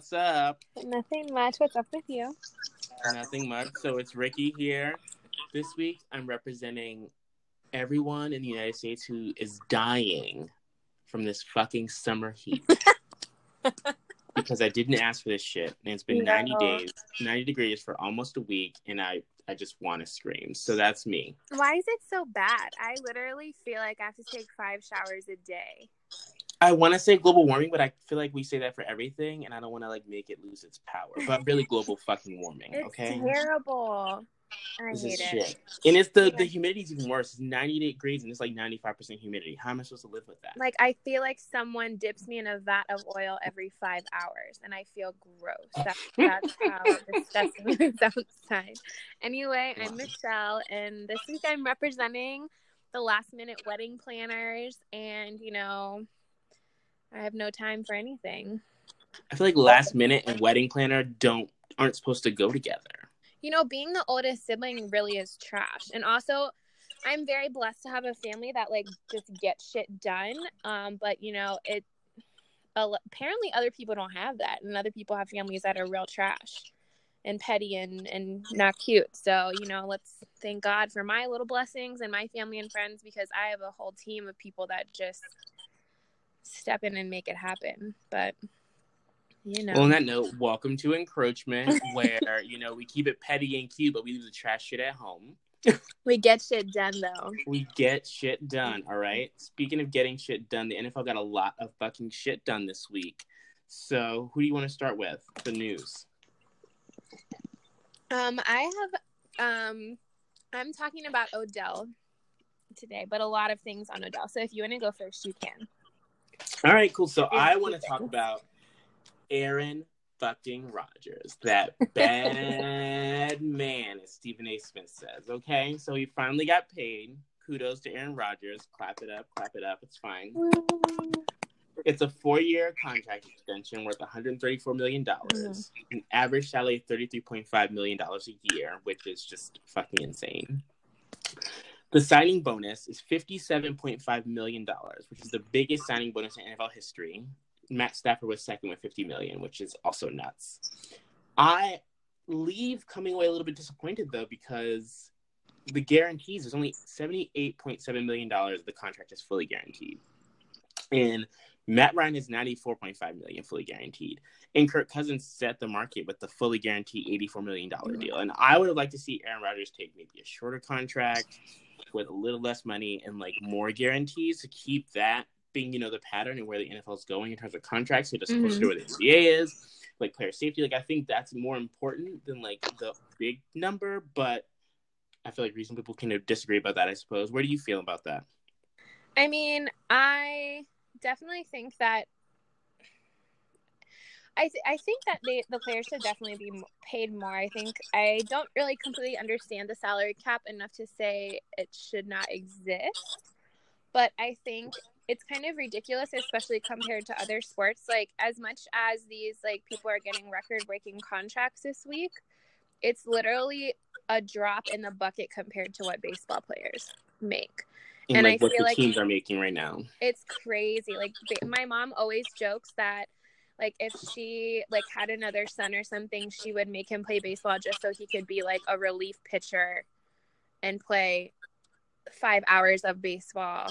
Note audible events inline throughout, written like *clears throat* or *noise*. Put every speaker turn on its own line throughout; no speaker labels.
What's up?
Nothing much. What's up with you?
Nothing much. So it's Ricky here. This week, I'm representing everyone in the United States who is dying from this fucking summer heat. *laughs* because I didn't ask for this shit, and it's been
No.
90 days, 90 degrees for almost a week, and I I just want to scream. So that's me.
Why is it so bad? I literally feel like I have to take five showers a day.
I want to say global warming, but I feel like we say that for everything, and I don't want to like make it lose its power. But really, global *laughs* fucking warming.
It's
Okay.
terrible. I
This
hate
is
it.
shit. And it's the
Yeah.
the humidity's even worse. It's 98 degrees and it's like 95% humidity. How am I supposed to live with that?
Like I feel like someone dips me in a vat of oil every five hours, and I feel gross. That's, *laughs* that's how disgusting it is outside. Anyway, I'm Michelle, and this week I'm representing the last minute wedding planners, and you know, I have no time for anything.
I feel like last minute and wedding planner don't aren't supposed to go together.
you know, being the oldest sibling really is trash. And also, I'm very blessed to have a family that like just gets shit done. Um, but you know, it apparently other people don't have that, and other people have families that are real trash and petty and and not cute. So you know, let's thank God for my little blessings and my family and friends because I have a whole team of people that just step in and make it happen. But you know,
Well, on that note, welcome to encroachment, *laughs* where you know we keep it petty and cute, but we leave the trash shit at home.
we get shit done though.
We get shit done. All right. Speaking of getting shit done, the NFL got a lot of fucking shit done this week. So who do you want to start with? The news.
Um, I have um I'm talking about Odell today, but a lot of things on Odell. So if you want to go first, you can.
All right, cool. So I want to talk about Aaron fucking Rodgers, that *laughs* bad man, as Stephen A. Smith says. Okay, so he finally got paid. Kudos to Aaron Rodgers. Clap it up, clap it up. It's fine. It's a four-year contract extension worth 134 million dollars, mm-hmm. an average salary of 33.5 million dollars a year, which is just fucking insane. The signing bonus is $57.5 million, which is the biggest signing bonus in NFL history. Matt Stafford was second with 50 million, which is also nuts. I leave coming away a little bit disappointed though because the guarantees is only 78.7 million dollars the contract is fully guaranteed. And Matt Ryan is 94.5 million fully guaranteed. And Kirk Cousins set the market with the fully guaranteed 84 million dollar mm-hmm. deal. And I would have liked to see Aaron Rodgers take maybe a shorter contract with a little less money and like more guarantees to keep that being, you know, the pattern and where the NFL is going in terms of contracts. So just closer to mm-hmm. where the NBA is, like player safety. Like I think that's more important than like the big number, but I feel like reason people can disagree about that, I suppose. Where do you feel about that?
I mean, I definitely think that I th- I think that they the players should definitely be paid more. I think I don't really completely understand the salary cap enough to say it should not exist, but I think it's kind of ridiculous, especially compared to other sports. Like as much as these like people are getting record breaking contracts this week, it's literally a drop in the bucket compared to what baseball players make
And,
And
like
I
what
feel
the
like-
teams are making right now.
it's crazy like my mom always jokes that like if she like had another son or something she would make him play baseball just so he could be like a relief pitcher and play five hours of baseball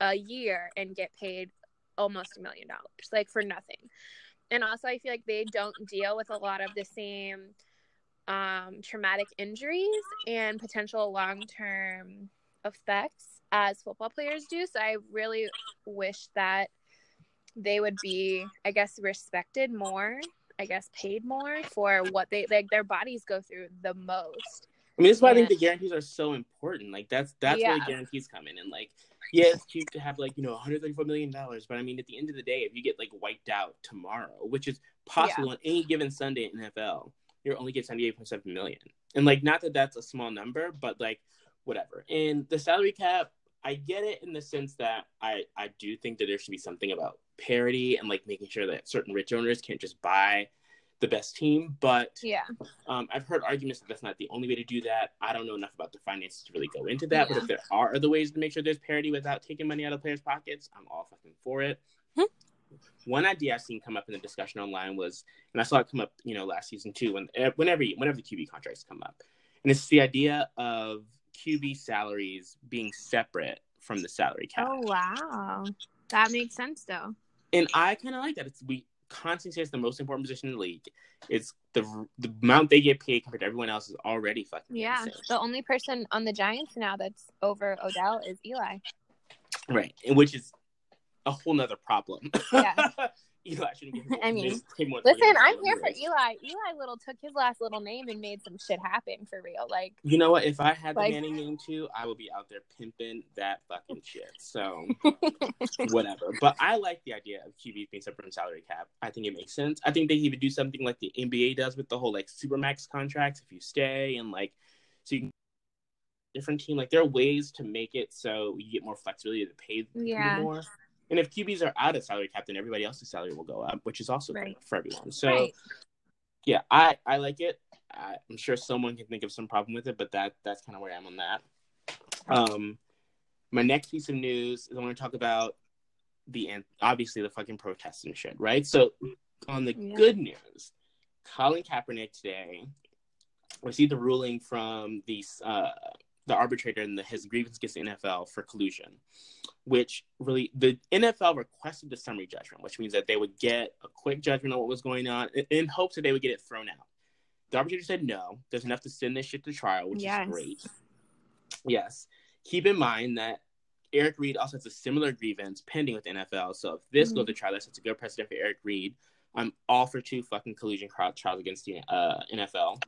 a year and get paid almost a million dollars like for nothing and also i feel like they don't deal with a lot of the same um, traumatic injuries and potential long-term effects as football players do so i really wish that they would be i guess respected more i guess paid more for what they like their bodies go through the most
I mean, that's why I think the guarantees are so important. Like that's that's where the guarantees come in. And like, yeah, it's cute to have like you know 134 million dollars, but I mean, at the end of the day, if you get like wiped out tomorrow, which is possible on any given Sunday in NFL, you're only get 78.7 million. And like, not that that's a small number, but like, whatever. And the salary cap, I get it in the sense that I I do think that there should be something about parity and like making sure that certain rich owners can't just buy the best team, but
yeah
um, I've heard arguments that that's not the only way to do that. I don't know enough about the finances to really go into that. But if there are other ways to make sure there's parity without taking money out of players' pockets, I'm all fucking for it.
Hmm.
one idea I've seen come up in the discussion online was, and I saw it come up, you know, last season too, when whenever whenever the QB contracts come up, and it's the idea of QB salaries being separate from the salary cap.
Oh wow, that makes sense though.
And I kind of like that. It's we constantly say it's the most important position in the league. It's the the amount they get paid compared to everyone else is already fucking
Yeah,
insane.
the only person on the Giants now that's over Odell is Eli.
Right, which is a whole nother problem.
Yeah. *laughs*
Eli shouldn't get. *laughs*
I mean, Listen, I'm here for. Eli. Eli little took his last little name and made some shit happen for real. Like,
You know what? If I had the
Like-
Manning name too, I would be out there pimping that fucking shit. So *laughs* whatever. But I like the idea of QBs being separate from salary cap. I think it makes sense. I think they even do something like the NBA does with the whole like supermax contracts if you stay and like so you can different team. Like there are ways to make it so you get more flexibility to pay
Yeah.
more. And if QBs are out of salary cap, then everybody else's salary will go up, which is also good
Right.
for everyone. So
right.
yeah, I I like it. I, I'm sure someone can think of some problem with it, but that that's kind of where I am on that. Um, my next piece of news is I want to talk about the obviously the fucking protests and shit, right? So on the
Yeah.
good news, Colin Kaepernick today received a ruling from the uh, the arbitrator in the, his grievance against the NFL for collusion, which really the NFL requested the summary judgment, which means that they would get a quick judgment on what was going on in, in hopes that they would get it thrown out. The arbitrator said no. There's enough to send this shit to trial, which
Yes.
is great. Yes. Keep in mind that Eric Reid also has a similar grievance pending with the NFL. So if this goes to trial, that's a good precedent for Eric Reid. I'm all for two fucking collusion trials against the uh, NFL.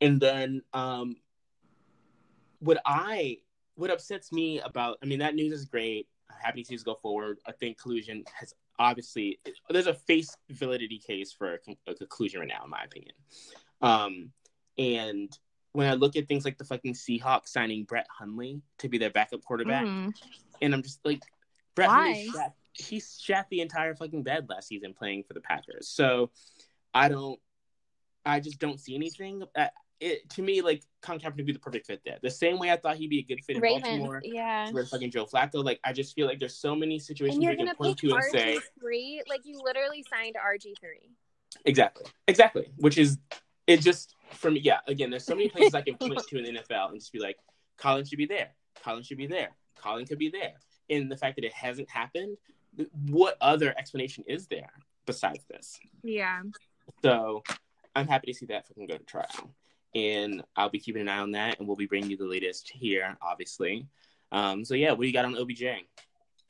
And then um, what I what upsets me about I mean that news is great. Happy to see this go forward. I think collusion has obviously there's a face validity case for a, a conclusion right now, in my opinion. Um, and when I look at things like the fucking Seahawks signing Brett Hundley to be their backup quarterback,
Mhm.
and I'm just like, Brett
Why?
Shat, he shat the entire fucking bed last season playing for the Packers. So I don't, I just don't see anything. Uh, it to me like Colin Kaepernick would be the perfect fit there. The same way I thought he'd be a good fit in
Ravens,
Baltimore
yeah.
with fucking Joe Flacco. Like I just feel like there's so many situations
And you're
can
gonna
point to and
RG
say
three, like you literally signed RG three.
exactly, exactly, which is it. Just for me, yeah. Again, there's so many places I can *laughs* point to in the NFL and just be like, Colin should be there. Colin should be there. Colin could be there. And the fact that it hasn't happened, what other explanation is there besides this?
Yeah.
So I'm happy to see that fucking go to trial. And I'll be keeping an eye on that and we'll be bringing you the latest here, obviously. Um, so yeah, what do you got on OBJ?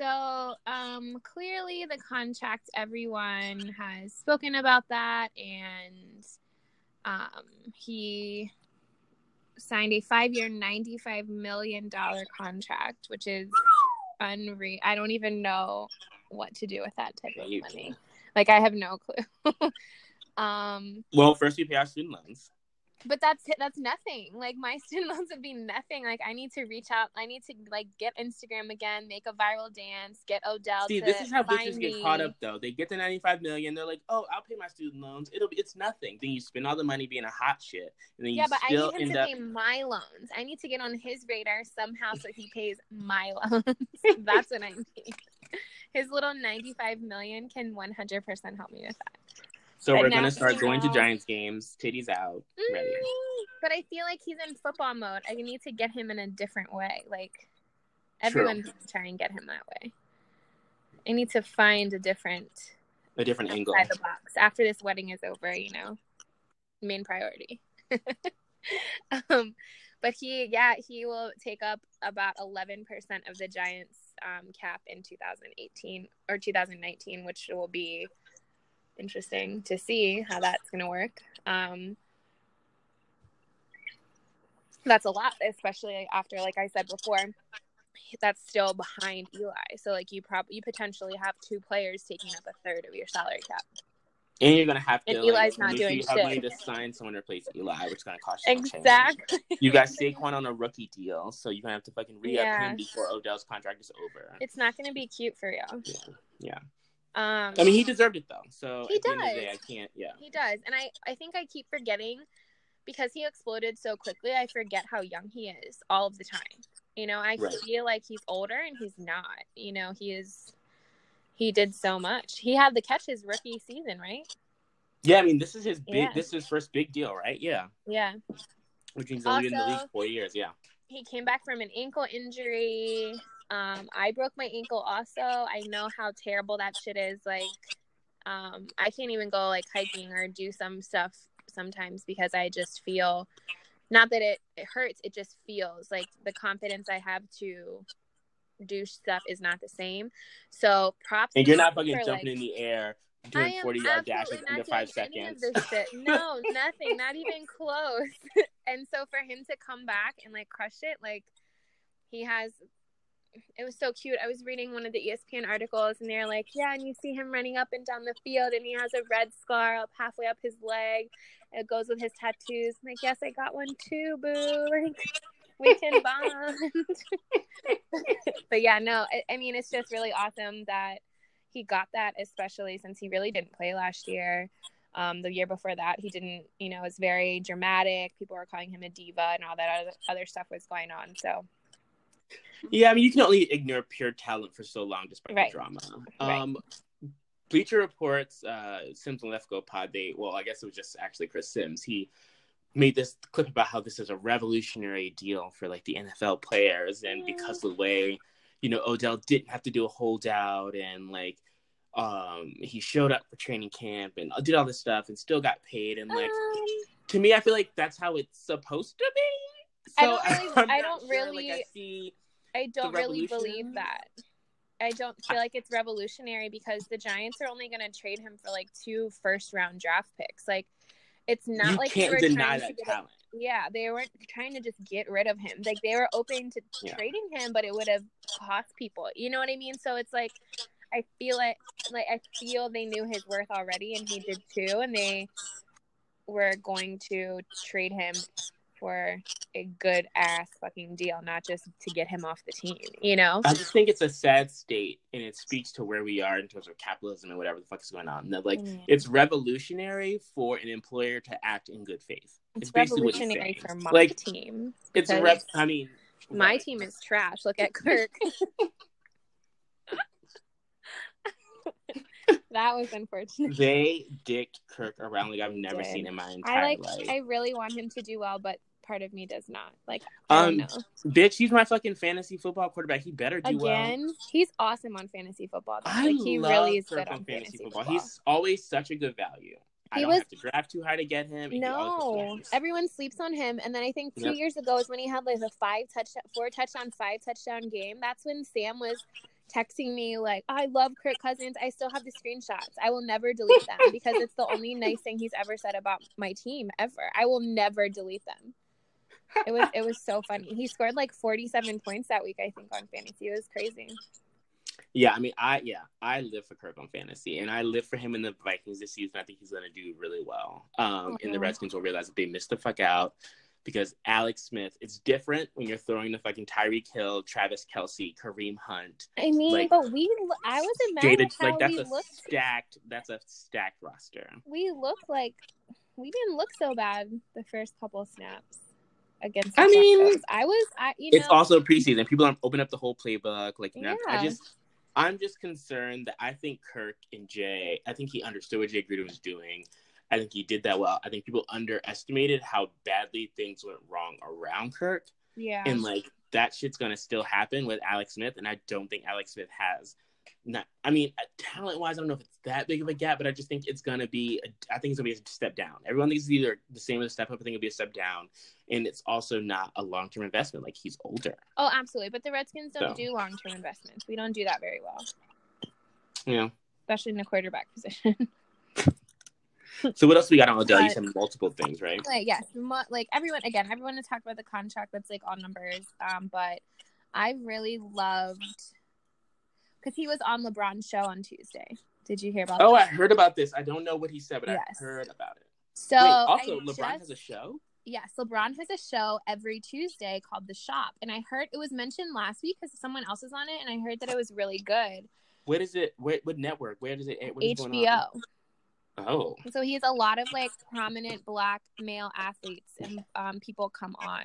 So um clearly the contract everyone has spoken about that and um he signed a 5-year 95 million dollar contract which is unreal. I don't even know what to do with that type of money. Like I have no clue. *laughs* um
Well, first you pay our student loans.
But that's that's nothing. Like my *laughs* student loans would be nothing. Like i need to reach out. I need to like get instagram again make a viral dance get odell
See, this is how bitches get caught up though. They get the 95 million, they're like, "Oh, I'll pay my student loans. It'll be it's nothing." Then you spend all the money being a hot shit, and then you
yeah but i need him to
up
pay my loans. I need to get on his radar somehow so he pays my *laughs* loans. That's what i need. His little 95 million can 100% help me with that
So
But
we're gonna start going to. Giants games, titties out, ready.
Mm, but i feel like he's in football mode i need to get him in a different way like
True.
everyone's trying to get him that way i need to find a different
A different angle.
the box after this wedding is over you know main priority *laughs* um but he yeah he will take up about 11% of the giants um, cap in 2018 or 2019 which will be interesting to see how that's going to work um that's a lot especially after like i said before that's still behind eli so like you probably you potentially have two players taking up a third of your salary cap
And you're gonna have to.
And
like,
Eli's not
make sure
doing
you have
shit.
money to sign someone to replace Eli, which is gonna cost you.
exactly
You got Saquon on a rookie deal, so you're gonna have to fucking re up
Yeah.
him before Odell's contract is over.
it's not going to be cute for you
Yeah, yeah.
Um
I mean, he deserved it though. So
He
at the end of the
does.
day, I can't. Yeah.
He does. And I, I think I keep forgetting because he exploded so quickly, I forget how young he is all of the time. You know, I
Right.
feel like he's older and he's not. You know, he is he did so much. He had the catches rookie season, right?
Yeah, I mean, this is his big.
Yeah.
This is his first big deal, right? Yeah,
Yeah.
which means only in the league four years. Yeah.
He came back from an ankle injury. Um, I broke my ankle also. I know how terrible that shit is. Like, um, I can't even go like hiking or do some stuff sometimes because I just feel not that it, it hurts, it just feels like the confidence I have to do stuff is not the same. So props
And you're not fucking
for,
jumping
like,
in the air doing 40 yard dashes under five seconds. *laughs*
No, nothing, not even close. *laughs* and so for him to come back and like crush it, like he has. It was so cute. I was reading one of the ESPN articles, and they're like, "Yeah, and you see him running up and down the field, and he has a red scar up halfway up his leg. It goes with his tattoos." I'm like, "Yes, I got one too, boo. *laughs* Like, we can *laughs* bond." *laughs* but yeah, no, I, I mean, it's just really awesome that he got that, especially since he really didn't play last year. Um, the year before that, he didn't, you know, it was very dramatic. People were calling him a diva and all that other, other stuff was going on. So,
Yeah, I mean, you can only ignore pure talent for so long despite
Right.
the drama.
Right.
Um, Bleacher Reports, uh, Simms and Lefkoe pod, they, well, I guess it was just actually Chris Simms. He made this clip about how this is a revolutionary deal for like the NFL players. And because of the way, you know, Odell didn't have to do a holdout and like, um, he showed up for training camp and did all this stuff and still got paid. And like,
um,
to me, I feel like that's how it's supposed to be.
I don't really-
I'm
I don't
sure.
really-
Like, I see.
I don't really believe that. I don't feel ah. like it's revolutionary because the Giants are only going to trade him for like two first round draft picks. Like, it's not
you
like they were
deny
trying to get
talent.
Yeah, they weren't trying to just get rid of him. Like they were open to
Yeah.
trading him, but it would have cost people. You know what I mean? So it's like I feel it like I feel they knew his worth already and he did too and they were going to trade him for a good ass fucking deal, not just to get him off the team, you know?
I just think it's a sad state, and it speaks to where we are in terms of capitalism and whatever the fuck is going on. That like
Mm.
it's revolutionary for an employer to act in good faith.
It's
basically
revolutionary for my
Like,
team.
It's rep. I mean,
My
right.
team is trash. Look at Kirk. *laughs* that was unfortunate.
They dicked Kirk around like I've never
Did.
seen in my entire
I like.
life.
I really want him to do well, but part of me does not. Like, I
Um. Bitch, he's my fucking fantasy football quarterback. He better do well.
Again, he's awesome on fantasy football. though.
I
Like, he
love
really is good on fantasy football.
He's always such a good value. I
He
don't
was-
have to draft too high to get him. and he always
No, everyone sleeps on him. And then I think two
Yep.
years ago is when he had like a five touchdown, four touchdown, five touchdown game. That's when Sam was texting me like, "I love Kirk Cousins. I still have the screenshots. I will never delete them because it's the only nice thing he's ever said about my team ever. I will never delete them." It was it was so funny. He scored like forty seven points that week. I think on fantasy. It was crazy.
Yeah, I mean, I yeah, I live for Kirk on fantasy, and I live for him in the Vikings this season. I think he's going to do really well. Um, and the. Redskins will realize that they missed the fuck out because Alex Smith. It's different when you're throwing the fucking Tyreek Hill, Travis Kelce, Kareem Hunt,
I mean,
Like,
but we I wasn't mad how
Like that's
we
a
looked
stacked. That's a stacked roster.
we look like we didn't look so bad the first couple snaps against. The
I mean,
Broncos. I was, I you know,
It's also preseason. People aren't open up the whole playbook. Like, you know, I just, I'm just concerned that I think Kirk and Jay, I think he understood what Jay Gruden was doing. I think he did that well. I think people underestimated how badly things went wrong around Kirk.
yeah,
And like that shit's gonna still happen with Alex Smith, and I don't think Alex Smith has not. I mean, talent wise, I don't know if it's that big of a gap, but I just think it's gonna be. A, I think it's gonna be a step down. Everyone thinks it's either the same as a step up. I think it'll be a step down, and it's also not a long term investment. Like he's older.
oh, absolutely. But the Redskins don't
So.
do long term investments. We don't do that very well,
yeah
especially in the quarterback *laughs* position.
So what else we got on Odell? You said multiple things, right?
like yes, mo- like everyone again, everyone to talk about the contract that's like all numbers. Um, but I really loved because he was on LeBron's show on Tuesday. Did you hear about?
Oh,
that?
I heard about this. I don't know what he said, but
Yes.
I heard about it.
So
Wait, also
I
LeBron
just-
has a show.
Yes, LeBron has a show every Tuesday called The Shop, and I heard it was mentioned last week because someone else was on it, and I heard that it was really good.
Where is it? Where what network? Where does it? What is going on?
HBO.
Oh,
So he has a lot of like prominent black male athletes, and um, people come on.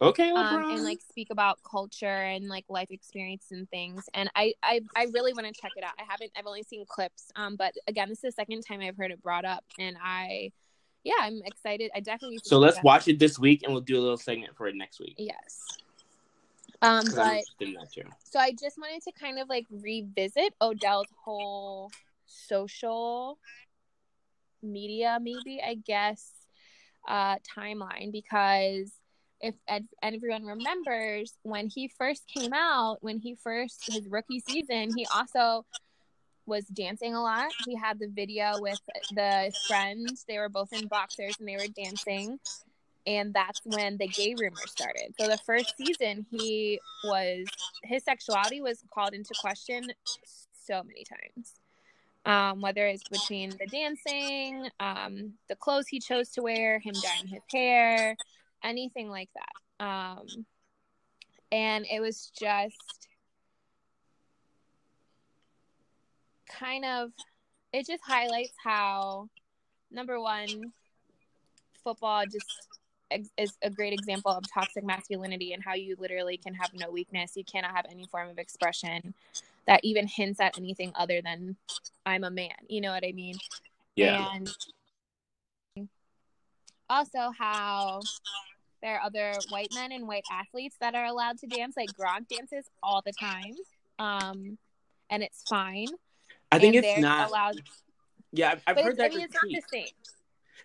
Okay,
um, and like speak about culture and like life experience and things. And I I, I really want to check it out. I haven't. I've only seen clips. Um, but again, this is the second time I've heard it brought up, and I, yeah, I'm excited. I definitely.
so let's watch it this week, and we'll do a little segment for it next week.
Yes. um but
interested in that too.
so I just wanted to kind of like revisit Odell's whole social media, maybe I guess, uh, timeline because if everyone remembers when he first came out, when he first his rookie season, he also was dancing a lot. He had the video with the friends; they were both in boxers and they were dancing. And that's when the gay rumors started. So the first season, he was his sexuality was called into question so many times. Um, whether it's between the dancing, um, the clothes he chose to wear, him dyeing his hair, anything like that. Um, and it was just kind of, it just highlights how, number one, football just is a great example of toxic masculinity and how you literally can have no weakness. You cannot have any form of expression that even hints at anything other than I'm a man. You know what I mean?
Yeah.
And also how there are other white men and white athletes that are allowed to dance. Like Gronk dances all the time. Um, and it's fine.
I think
and
it's not.
allowed.
Yeah, I've, I've heard
it's, I
that
mean, it's not the same.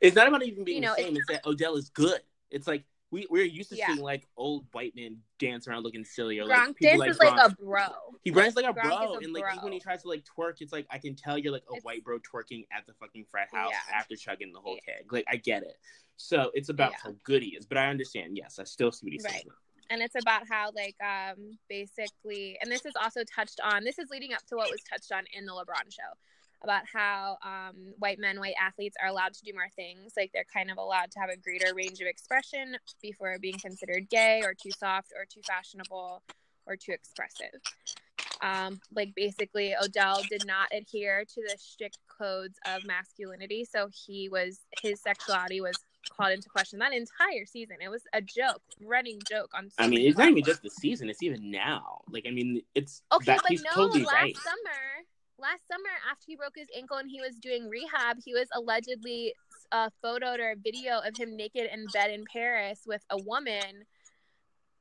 It's not about even being
You know,
the same. It's that Odell is good. It's like we we're used to
Yeah.
seeing like old white men dance around looking silly or
Gronk
like people like
like, a bro.
he runs like a
Gronk
bro,
a
and like
bro.
when he tries to like twerk, it's like I can tell you're like a
It's-
white bro twerking at the fucking frat house
Yeah.
after chugging the whole keg. Like I get it. So it's about
Yeah.
how good he is, but I understand. Yes, I still see what he's
Right.
saying.
and it's about how like um basically and this is also touched on this is leading up to what was touched on in the lebron show about how um white men white athletes are allowed to do more things. Like they're kind of allowed to have a greater range of expression before being considered gay or too soft or too fashionable or too expressive. Um like basically odell did not adhere to the strict codes of masculinity. So he was his sexuality was called into question that entire season. It was a joke running joke on so
I mean, it's not even just the season; it's even now. Like, I mean, it's
Okay,
that
but
he's
no,
totally
last
right.
summer, last summer after he broke his ankle and he was doing rehab, he was allegedly uh, photoed or a video of him naked in bed in Paris with a woman,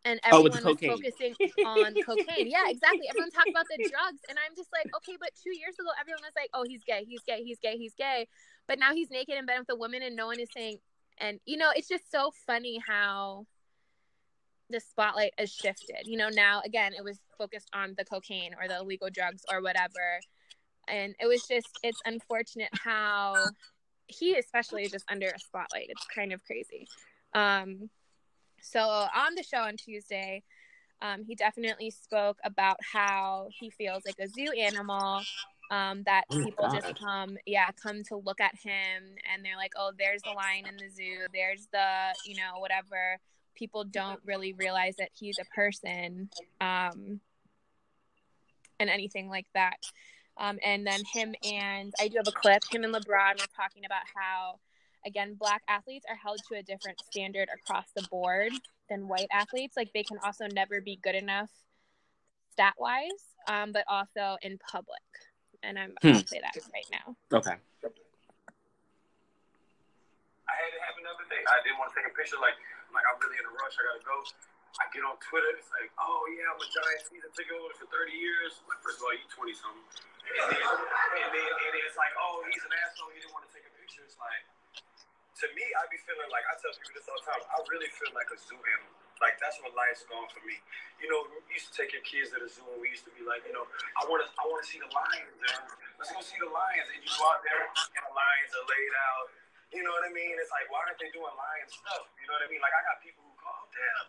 and
Oh,
everyone was focusing *laughs* on cocaine. Yeah, exactly. Everyone talked about the drugs, and I'm just like, okay, but two years ago, everyone was like, oh, he's gay, he's gay, he's gay, he's gay, but now he's naked in bed with a woman, and no one is saying. And you know, it's just so funny how the spotlight has shifted. You know, now again, it was focused on the cocaine or the illegal drugs or whatever. And it was just, it's unfortunate how he, especially, is just under a spotlight. It's kind of crazy. Um, so on the show on Tuesday, um, he definitely spoke about how he feels like a zoo animal. Um, that
Oh,
people just come, yeah, come to look at him, and they're like, "Oh, there's the lion in the zoo. There's the, you know, whatever." People don't really realize that he's a person, um, and anything like that. Um, and then him and I do have a clip. Him and LeBron were talking about how, again, black athletes are held to a different standard across the board than white athletes. Like they can also never be good enough stat wise, um, but also in public. And I'm
Hmm.
I'll say that right now.
Okay.
I had to have another day. I didn't want to take a picture. Like, I'm like I'm really in a rush. I gotta go. I get on Twitter. It's like, oh yeah, I'm a Giant season ticket holder for 30 years. Like, first of all, you 20 something. And then, and then, it's like, oh, he's an asshole. He didn't want to take a picture. It's like, to me, I be feeling like I tell people this all the time. I really feel like a zoo animal. Like that's where life's gone for me. You know, we used to take your kids to the zoo, and we used to be like, you know, I want to, I want to see the lions, man. Let's go see the lions. And you go out there, and the lions are laid out. You know what I mean? It's like, why aren't they doing lion stuff? You know what I mean? Like I got people who call, oh, damn,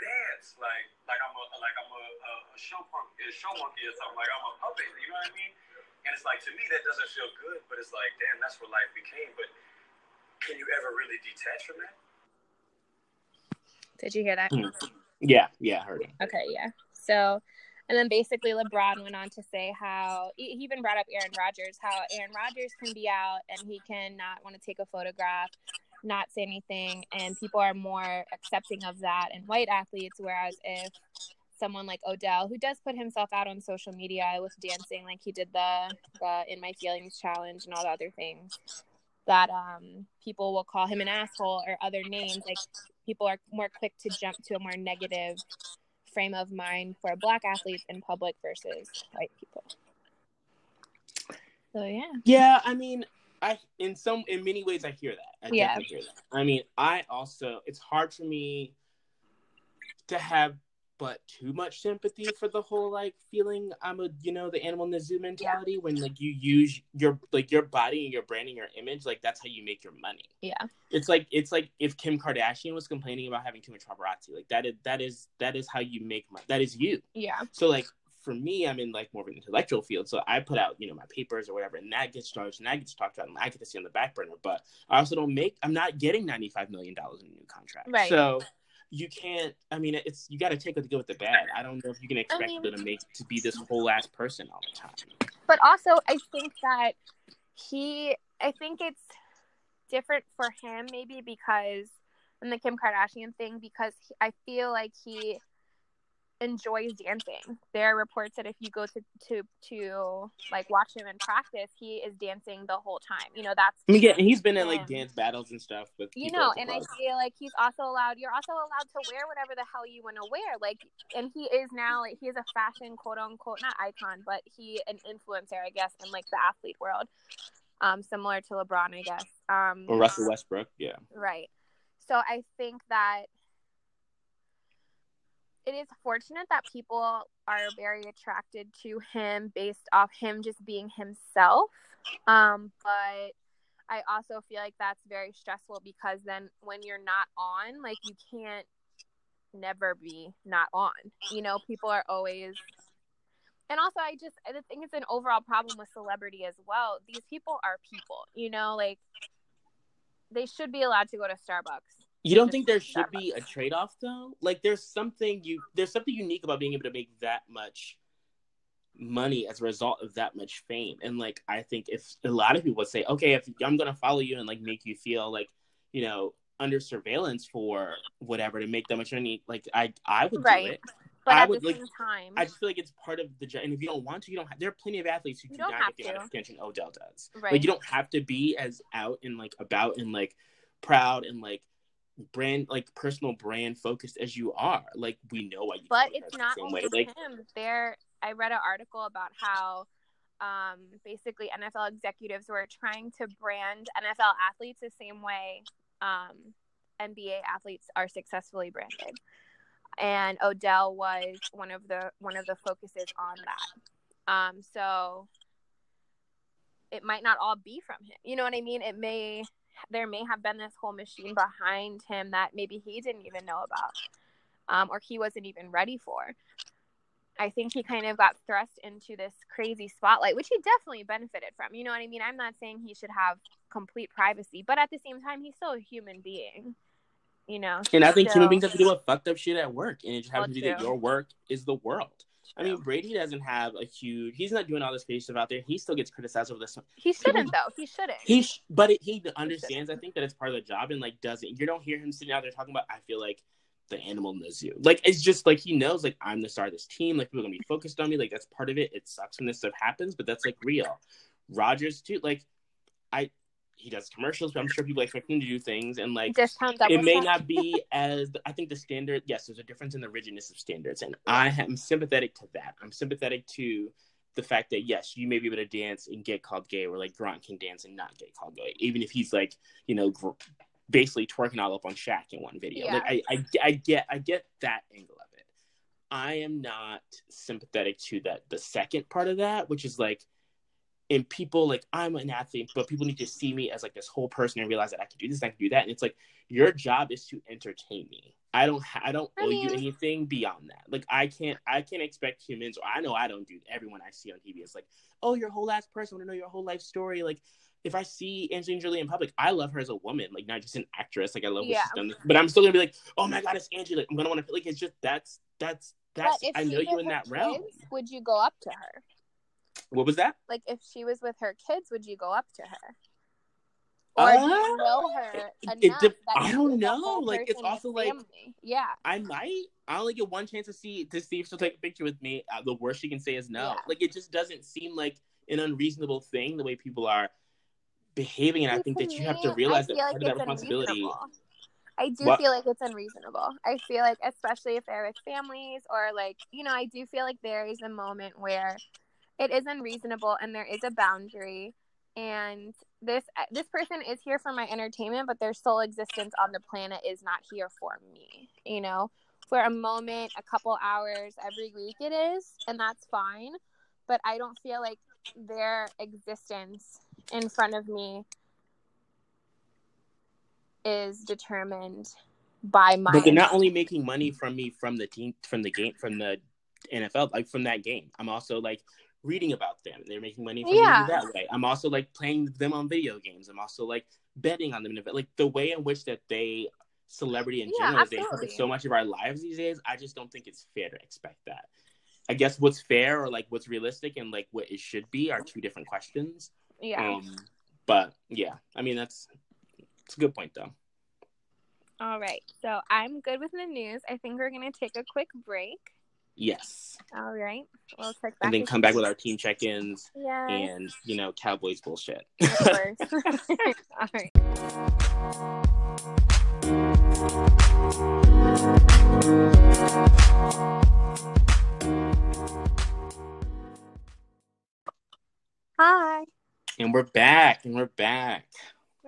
dance like like I'm a like I'm a, a, a show punk, a show monkey or something. Like I'm a puppet. You know what I mean? And it's like to me that doesn't feel good, but it's like, damn, that's what life became. But can you ever really detach from that?
Did you hear that?
Hmm. Yeah, yeah, I heard him.
Okay, yeah. So, and then basically LeBron went on to say how he he even brought up Aaron Rodgers, how Aaron Rodgers can be out and he cannot want to take a photograph not say anything and people are more accepting of that and white athletes whereas if someone like Odell who does put himself out on social media with dancing like he did the, the in my feelings challenge and all the other things that um people will call him an asshole or other names like people are more quick to jump to a more negative frame of mind for black athletes in public versus white people. So yeah.
Yeah, I mean, I in some in many ways I hear that. I
Yeah.
hear that. I mean, I also it's hard for me to have but too much sympathy for the whole like feeling I'm a you know the animal in the zoo mentality when like you use your like your body and your branding your image like that's how you make your money.
yeah
It's like it's like if Kim Kardashian was complaining about having too much paparazzi like that is that is that is how you make money. That is you.
yeah
So like for me, I'm in like more of an intellectual field. So I put out, you know, my papers or whatever, and that gets charged and that gets talked about and I get to see on the back burner. But I also don't make I'm not getting ninety five million dollars in a new contract.
Right.
So you can't I mean it's you gotta take with the good with the bad. I don't know if you can expect
mean-
them to make to be this whole ass person all the time.
but also i think that he i think it's different for him maybe because in the kim kardashian thing because he, i feel like he enjoys dancing. There are reports that if you go to to to like watch him in practice he is dancing the whole time. You know that's
yeah, and he's been in like dance battles and stuff with
you know and i feel like he's also allowed you're also allowed to wear whatever the hell you want to wear. Like and he is now like he is a fashion quote unquote not icon but he an influencer i guess in like the athlete world. Um similar to lebron i guess. Um
or Russell Westbrook, yeah.
right. So i think that it is fortunate that people are very attracted to him based off him just being himself. Um but i also feel like that's very stressful because then when you're not on like you can't never be not on. You know people are always and also i just i think it's an overall problem with celebrity as well these people are people you know like they should be allowed to go to starbucks
You don't think there should be a trade off though? Like there's something you there's something unique about being able to make that much money as a result of that much fame. And like I think if a lot of people say, Okay, if I'm gonna follow you and like make you feel like, you know, under surveillance for whatever to make that much money, like I I would
Right.
do it.
but
I
at
would,
the
like,
same time
I just feel like it's part of the. And if you don't want to, you don't. Have, there are plenty of athletes who do
don't have
get the amount of attention Odell does.
right
Like you don't have to be as out and like about and like proud and like brand like personal brand focused as you are. Like we know why you.
but it's not only
way. Like
him there i read an article about how um, basically nfl executives were trying to brand nfl athletes the same way um, nba athletes are successfully branded and odell was one of the one of the focuses on that um, so it might not all be from him you know what i mean it may there may have been this whole machine behind him that maybe he didn't even know about um, or he wasn't even ready for. I think he kind of got thrust into this crazy spotlight, which he definitely benefited from. You know what I mean? I'm not saying he should have complete privacy, but at the same time, he's still a human being. You know,
and I think
So-
human beings have to do a fucked up shit at work, and it just happens
Well,
to be that your work is the world. I mean, Brady doesn't have a huge. He's not doing all this crazy stuff out there. He still gets criticized over this.
he shouldn't though. He shouldn't.
He, sh- but it, he understands. I think that it's part of the job, and like doesn't. You don't hear him sitting out there talking about. I feel like the animal the zoo. Like it's just like he knows. Like I'm the star of this team. Like people are gonna be focused on me. Like that's part of it. It sucks when this stuff happens, but that's like real. Rodgers too. Like I, he does commercials, but I'm sure people expect him to do things, and like it may not be *laughs* as I think the standard. Yes, there's a difference in the rigidness of standards, and I am sympathetic to that. I'm sympathetic to the fact that yes, you may be able to dance and get called gay, or like Grant can dance and not get called gay, even if he's like you know gr- basically twerking all up on Shaq in one video.
Yeah.
Like I, I, I get, I get that angle of it. I am not sympathetic to that the second part of that, which is like. And people like I'm an athlete, but people need to see me as like this whole person and realize that I can do this, I can do that. And it's like your job is to entertain me. I don't ha- I don't
I
owe
mean-
you anything beyond that. Like I can't I can't expect humans or I know I don't do everyone I see on TV is like, oh your whole last person, I want to know your whole life story. Like if I see Angelina Jolie in public, I love her as a woman, like not just an actress. Like I love what
Yeah.
she's done. But I'm still gonna be like, oh my god, it's Angie. Like I'm gonna want to feel like it's just that's that's that's
but
I know you in that realm.
would you go up to her?
What was that?
Like if she was with her kids, would you go up to her? Or do
Uh,
you know her enough
it I don't know. Like, it's also, like-
family? yeah.
I might. I only get one chance to see to see if she'll take a picture with me. Uh, the worst she can say is no.
Yeah.
Like it just doesn't seem like an unreasonable thing the way people are behaving, and I think that you have to realize that
feel
part
like
of that responsibility.
I do
What?
feel like it's unreasonable. I feel like, especially if they're with families or like, you know, I do feel like there is a moment where it is unreasonable and there is a boundary. And this uh, this person is here for my entertainment, but their sole existence on the planet is not here for me. You know, for a moment, a couple hours every week, it is, and that's fine. But I don't feel like their existence in front of me is determined by my
But they're not only making money from me from the team from the game from the NFL like from that game. I'm also like reading about them. They're making money from
Yeah.
that way. I'm also like playing them on video games. I'm also like betting on them. Like the way in which that they celebrity in
Yeah,
general they
absolutely.
encompass so much of our lives these days. I just don't think it's fair to expect that. I guess what's fair or like what's realistic and like what it should be are two different questions.
yeah
Um, but yeah, I mean that's it's a good point though.
all right so i'm good with the news i think we're gonna take a quick break
Yes,
all right. We'll check back
and then come back with our team check-ins
yeah
and you know Cowboys bullshit.
of course. *laughs* All right. Hi.
And we're back, and we're back.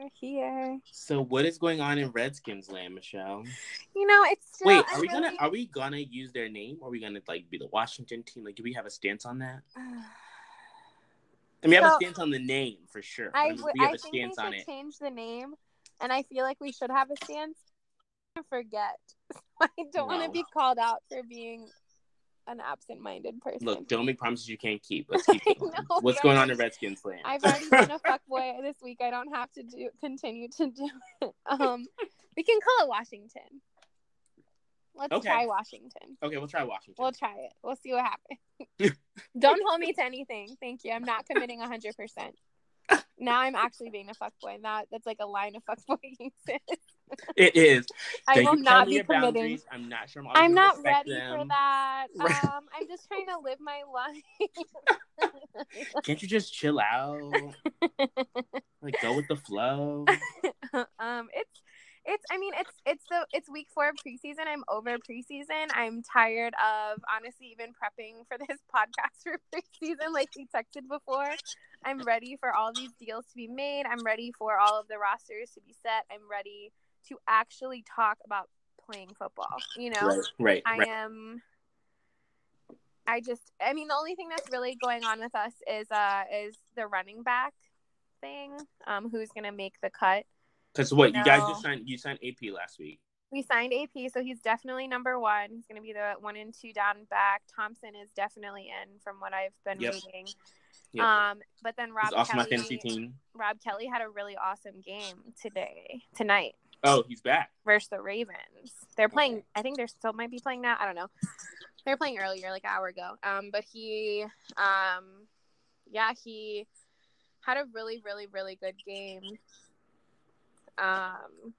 We're here
So what is going on in Redskins land, Michelle?
you know it's still
Wait, are we gonna are we gonna use their name? Or are we gonna like be the Washington team? Like, do we have a stance on that? *sighs* I mean, I have a stance on the name for sure.
I,
I we have
I
a
think
stance on
should
it.
change the name, and I feel like we should have a stance. I *laughs* forget. *laughs* I don't want to be called out for being an absent-minded person.
Look, don't make promises you can't keep. *laughs* Let's keep going.
know,
What's going on in Redskins land?
I've already been a *laughs* fuckboy this week. I don't have to do continue to do it. Um, we can call it Washington. Let's
Okay.
try Washington.
okay, we'll try Washington.
We'll try it. We'll see what happens. *laughs* Don't hold me to anything. Thank you. I'm not committing 100%. Now I'm actually being a fuckboy. and That that's like a line of fuckboy *laughs* sis.
it is.
I
Thank
will not be
your
committing.
I'm not sure I'm
I'm not ready for that. *laughs* Um, I'm just trying to live my life. *laughs*
Can't you just chill out? like go with the flow.
um, it's it's. I mean, it's it's the it's week four of preseason. I'm over preseason. I'm tired of honestly even prepping for *laughs* this podcast for preseason. Like we texted before, I'm ready for all these deals to be made. I'm ready for all of the rosters to be set. I'm ready to actually talk about playing football. You know,
Right, right,
I
right.
am. I just, I mean, the only thing that's really going on with us is uh is the running back thing. Um, who's gonna make the cut?
Because what you guys just signed? You signed AP last week.
We signed AP, so he's definitely number one. He's gonna be the one and two down back. Thompson is definitely in from what I've been
Yep.
reading.
Yep.
Um, but then Rob
He's off my
Kelley,
fantasy team.
Rob Kelley had a really awesome game today, tonight.
Oh, he's back.
versus the Ravens. They're playing. I think they're still might be playing now. I don't know. They're playing earlier, like an hour ago. Um, but he, um, yeah, he had a really, really, really good game. Um,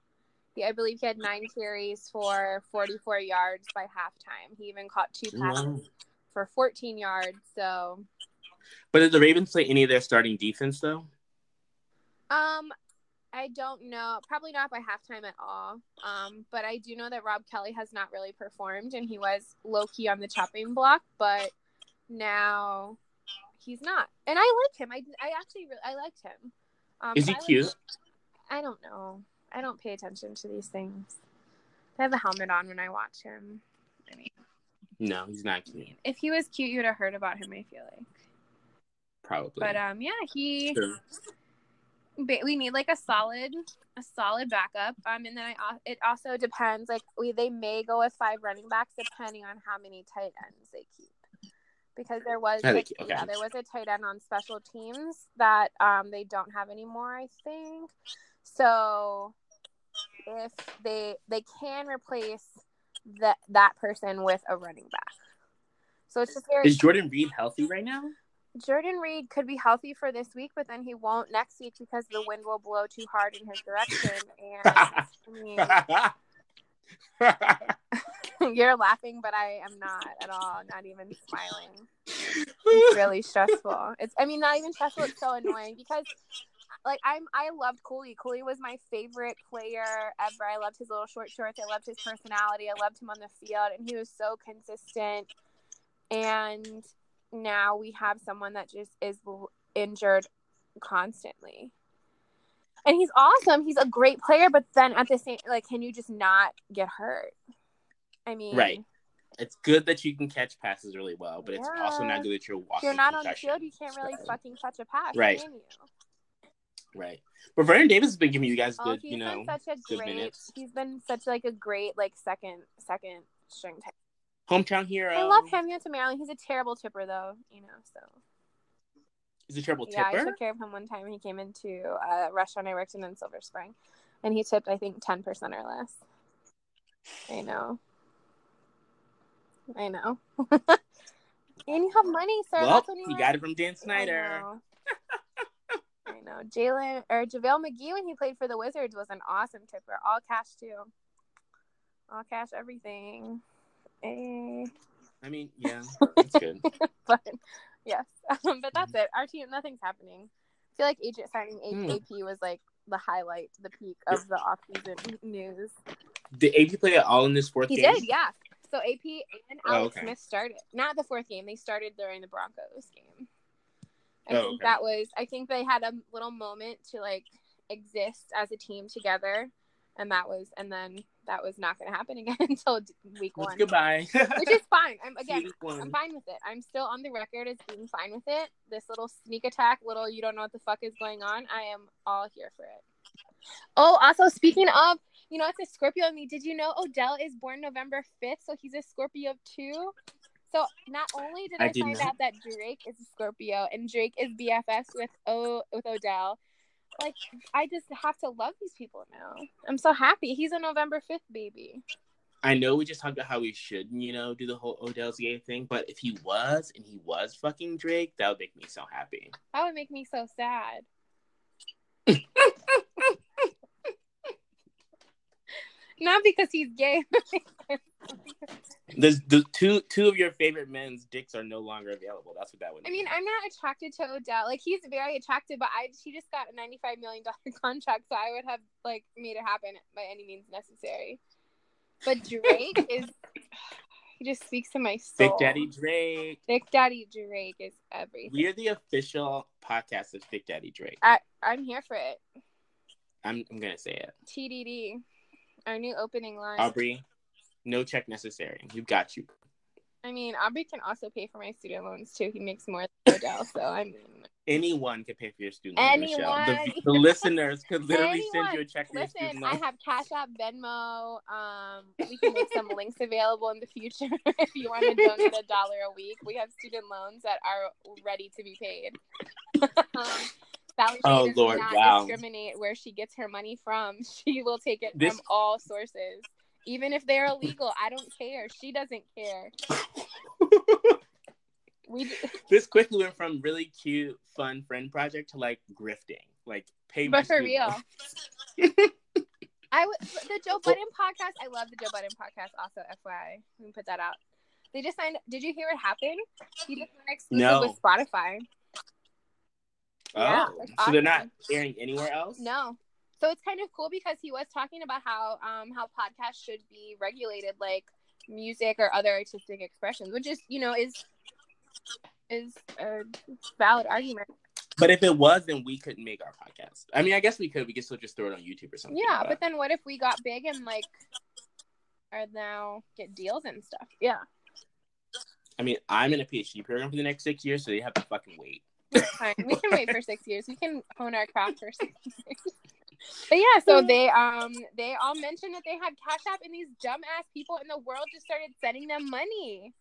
yeah, I believe he had nine carries for 44 yards by halftime. He even caught two passes
Wow.
for 14 yards. So,
But did the Ravens play any of their starting defense though?
Um, I don't know. Probably not by halftime at all. Um, but I do know that Rob Kelley has not really performed, and he was low key on the chopping block. But now he's not, and I like him. I, I actually really, I liked him. Um,
Is he
I
cute?
I don't know. I don't pay attention to these things. I have a helmet on when I watch him. I mean,
No, he's not cute.
if he was cute, you would have heard about him. I feel like.
Probably.
But um, yeah, he.
Sure.
we need like a solid a solid backup um and then i it also depends like we they may go with five running backs depending on how many tight ends they keep because there was like,
okay.
yeah there was a tight end on special teams that um they don't have anymore i think so if they they can replace that that person with a running back so it's just very
Is Jordan Reed healthy right now?
Jordan Reed could be healthy for this week, but then he won't next week because the wind will blow too hard in his direction. And I mean, *laughs* you're laughing, but I am not at all. Not even smiling. It's really stressful. It's I mean not even stressful. It's so annoying because like I'm I loved Cooley. Cooley was my favorite player ever. I loved his little short shorts. I loved his personality. I loved him on the field, and he was so consistent. And now we have someone that just is injured constantly. And he's awesome. He's a great player, but then at the same like can you just not get hurt? I mean
Right. It's good that you can catch passes really well, but it's also not good that you're walking.
If you're not on the field, you can't really so. fucking catch a pass,
right?
Can you?
Right. But Vernon Davis has been giving you guys oh, good,
oh,
you know,
such a
good
great,
minutes.
He's been such like a great like second second string type.
Hometown hero.
I love him. to Maryland. He's a terrible tipper though, you know. So.
He's a terrible
yeah,
tipper.
I took care of him one time. He came into a restaurant I worked in in Silver Spring, and he tipped I think ten percent or less. I know. I know. *laughs* and you have money, sir.
Well, you got it from Dan Snyder.
I know. Jalen or JaVale McGee when he played for the Wizards was an awesome tipper. All cash too. All cash everything. Eh.
I mean, yeah, *laughs* that's good. *laughs*
but yes, um, *laughs* but that's it. Our team, nothing's happening. I feel like agent signing AP mm. was like the highlight, the peak of the offseason news.
Did AP play at all in this fourth
he
game?
He did, yeah. So AP and Alex oh, okay. Smith started. Not the fourth game. They started during the Broncos game. I oh, think okay. that was I think they had a little moment to like exist as a team together and that was and then that was not going to happen *laughs* again until week one.
Goodbye. *laughs*
which is fine. I'm again. I'm fine with it. I'm still on the record as being fine with it. This little sneak attack, little you don't know what the fuck is going on. I am all here for it. Oh, also speaking of, you know, it's a Scorpio in me. Did you know Odell is born November fifth, so he's a Scorpio too. So not only did I, I find out that Drake is a Scorpio and Drake is BFS with O with Odell, like I just have to love these people now. I'm so happy. He's a November fifth baby.
I know we just talked about how we shouldn't, you know, do the whole Odell's gay thing, but if he was and he was fucking Drake, that would make me so happy.
That would make me so sad. *laughs* Not because he's gay.
There's the two two of your favorite men's dicks are no longer available. That's what that would. Mean.
I mean, I'm not attracted to Odell. Like he's very attractive, but I he just got a 95 million dollar *laughs* contract, so I would have like made it happen by any means necessary. But Drake *laughs* is. *sighs* He just speaks to my soul.
Big Daddy Drake.
Big Daddy Drake is everything.
We're the official podcast of Big Daddy Drake.
I, I'm here for it.
I'm I'm gonna say it.
TDD. Our new opening line.
Aubrey, no check necessary. You've got you.
I mean, Aubrey can also pay for my student loans too. He makes more than Odell, so I mean.
Anyone can pay for your student loans.
Anyone.
The, the listeners could literally
Anyone.
send you a check for
Listen,
your student loans.
I have Cash App, Venmo. Um, we can make some links available in the future *laughs* if you want to donate a dollar a week. We have student loans that are ready to be paid. *laughs* um, Sallie oh, does Lord, not wow. discriminate where she gets her money from. *laughs* She will take it this... from all sources. Even if they're illegal, I don't care. She doesn't care. *laughs* we *laughs*
this quickly went from really cute, fun friend project to like grifting, like pay.
But for real, I would the Joe Budden podcast. I love the Joe Budden podcast. Also, FYI, let me put that out. They just signed. Did you hear what happened? He just went exclusive no. with Spotify.
Oh, yeah, so awesome. they're not airing anywhere else?
No. So it's kind of cool because he was talking about how um how podcasts should be regulated like music or other artistic expressions, which is you know is is a valid argument.
But if it was, then we couldn't make our podcast. I mean, I guess we could. We could still just throw it on YouTube or something.
Yeah, but, but then what if we got big and like are now get deals and stuff? Yeah.
I mean, I'm in a PhD program for the next six years, so they have to fucking wait.
Fine. We can wait for six years. We can hone our craft for six years. But yeah, so they um they all mentioned that they had Cash App and these dumbass people in the world just started sending them money.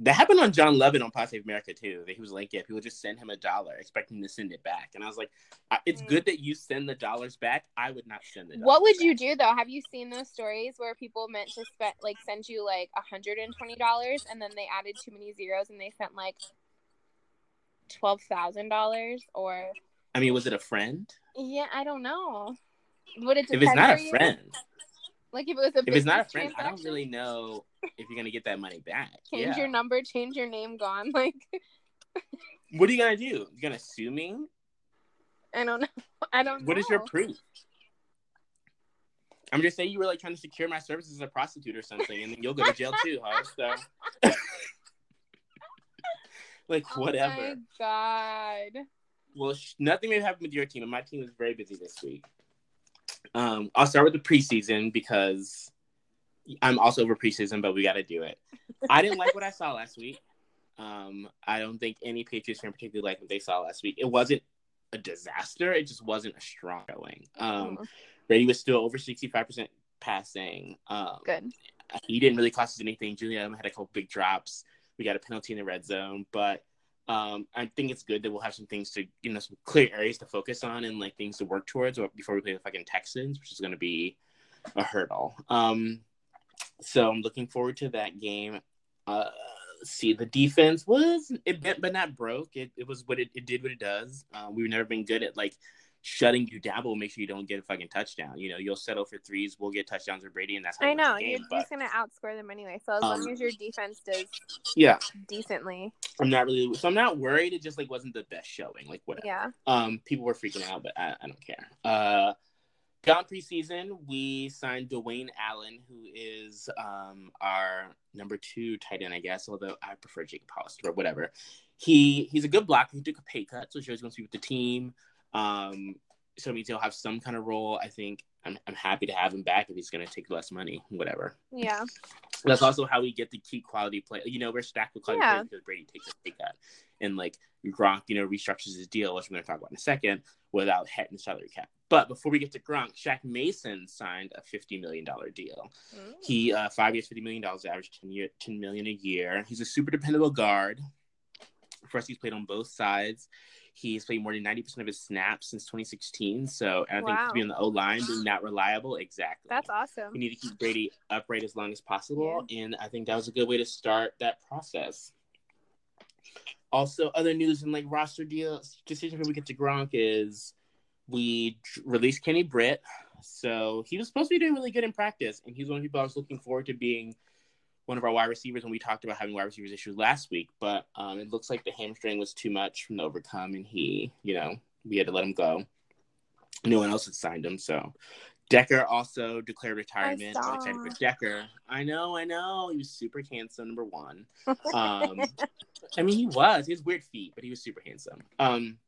That happened on John Levin on Pod Save America too. That he was like, yeah, people just send him a dollar, expecting to send it back. And I was like, it's mm. good that you send the dollars back. I would not send it.
What would back. you do though? Have you seen those stories where people meant to spend like send you like hundred and twenty dollars, and then they added too many zeros and they sent like twelve thousand dollars or
I mean, was it a friend?
yeah, I don't know. Would it
If it's not a friend,
Like if it was a
if it's not a friend, I don't really know if you're gonna get that money back.
change
yeah.
your number, change your name, gone. *laughs* Like
What are you gonna do? You are gonna sue me?
I don't know. *laughs* I don't know.
What is your proof? I'm just saying you were like trying to secure my services as a prostitute or something, and then you'll go to jail too, huh? So, *laughs* like
Oh
whatever.
my god.
Well, sh- nothing may happen with your team, and my team was very busy this week. Um, I'll start with the preseason because I'm also over preseason, but we got to do it. I didn't like what I saw last week. Um, I don't think any Patriots fan particularly liked what they saw last week. It wasn't a disaster. It just wasn't a strong showing. Um,
Oh,
Brady was still over 65% passing. Um,
good.
he didn't really cost us anything. Julian had a couple big drops. We got a penalty in the red zone, but um, I think it's good that we'll have some things to, you know, some clear areas to focus on and like things to work towards before we play the fucking Texans, which is going to be a hurdle. Um, so I'm looking forward to that game. Uh, see, the defense was it bent but not broke. It, it was what it, it did what it does. Uh, we've never been good at like shutting you down, but we'll make sure you don't get a fucking touchdown. You know, you'll settle for threes, we'll get touchdowns with Brady, and that's how
I know. You're.
But
just gonna outscore them anyway. So as
Um,
long as your defense does
yeah,
decently.
I'm not really so I'm not worried. It just like wasn't the best showing. Like whatever.
Yeah.
Um, people were freaking out, but I, I don't care. Uh, beyond preseason, we signed Dwayne Allen, who is um our number two tight end, I guess. Although I prefer Jake Hollister, but whatever. He he's a good blocker. He took a pay cut, so he's going to be with the team. Um, so means he'll have some kind of role. I think I'm I'm happy to have him back if he's going to take less money, whatever.
Yeah.
That's also how we get the key quality play. You know, we're stacked with quality
Yeah.
players because Brady takes a pay cut, and like Gronk, you know, restructures his deal, which we're going to talk about in a second, without hitting salary cap. But before we get to Gronk, Shaq Mason signed a fifty million dollar deal.
Mm.
He uh, five years, fifty million dollars, average ten year, ten million a year. He's a super dependable guard. For us, he's played on both sides. He's played more than ninety percent of his snaps since 2016. So, I think
Wow.
to be on the O line, being not reliable, exactly
That's awesome.
we need to keep Brady upright as long as possible, and I think that was a good way to start that process. Also, other news and like roster deals decision when we get to Gronk is we released Kenny Britt, so he was supposed to be doing really good in practice, and he's one of the people I was looking forward to being one of our wide receivers when we talked about having wide receivers issues last week. But um, it looks like the hamstring was too much from the overcome, and he, you know, we had to let him go. No one else had signed him, so Decker also declared retirement. I'm excited for Decker. I know, I know. He was super handsome, number one. Um, I mean, he was. He has weird feet, but he was super handsome. Um,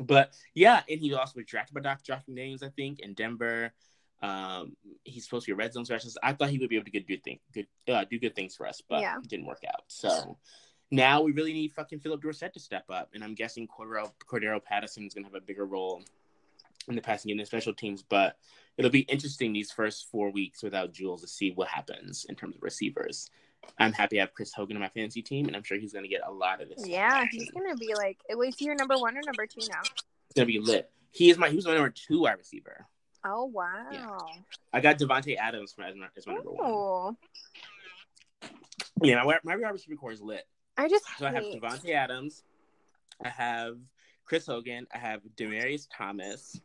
but yeah, and he also was drafted by Dr. Josh McDaniels, I think, in Denver. Um, he's supposed to be a red zone specialist. I thought he would be able to get good thing, good, uh, do good things for us, but
Yeah.
it didn't work out. So now we really need fucking Phillip Dorsett to step up, and I'm guessing Cordarrelle, Cordarrelle Patterson is going to have a bigger role in the passing game and special teams. But it'll be interesting these first four weeks without Jules to see what happens in terms of receivers. I'm happy to have Chris Hogan on my fantasy team, and I'm sure he's going to get a lot of this.
Yeah,
action.
he's gonna be like, wait, is he your number one or number two now?
It's going to be lit. He is my he was my number two wide receiver.
Oh wow. Yeah.
I got Davante Adams as my, as my number one. Yeah, my, my receiver core is lit.
I just
So I have. Davante Adams. I have Chris Hogan. I have Demaryius Thomas.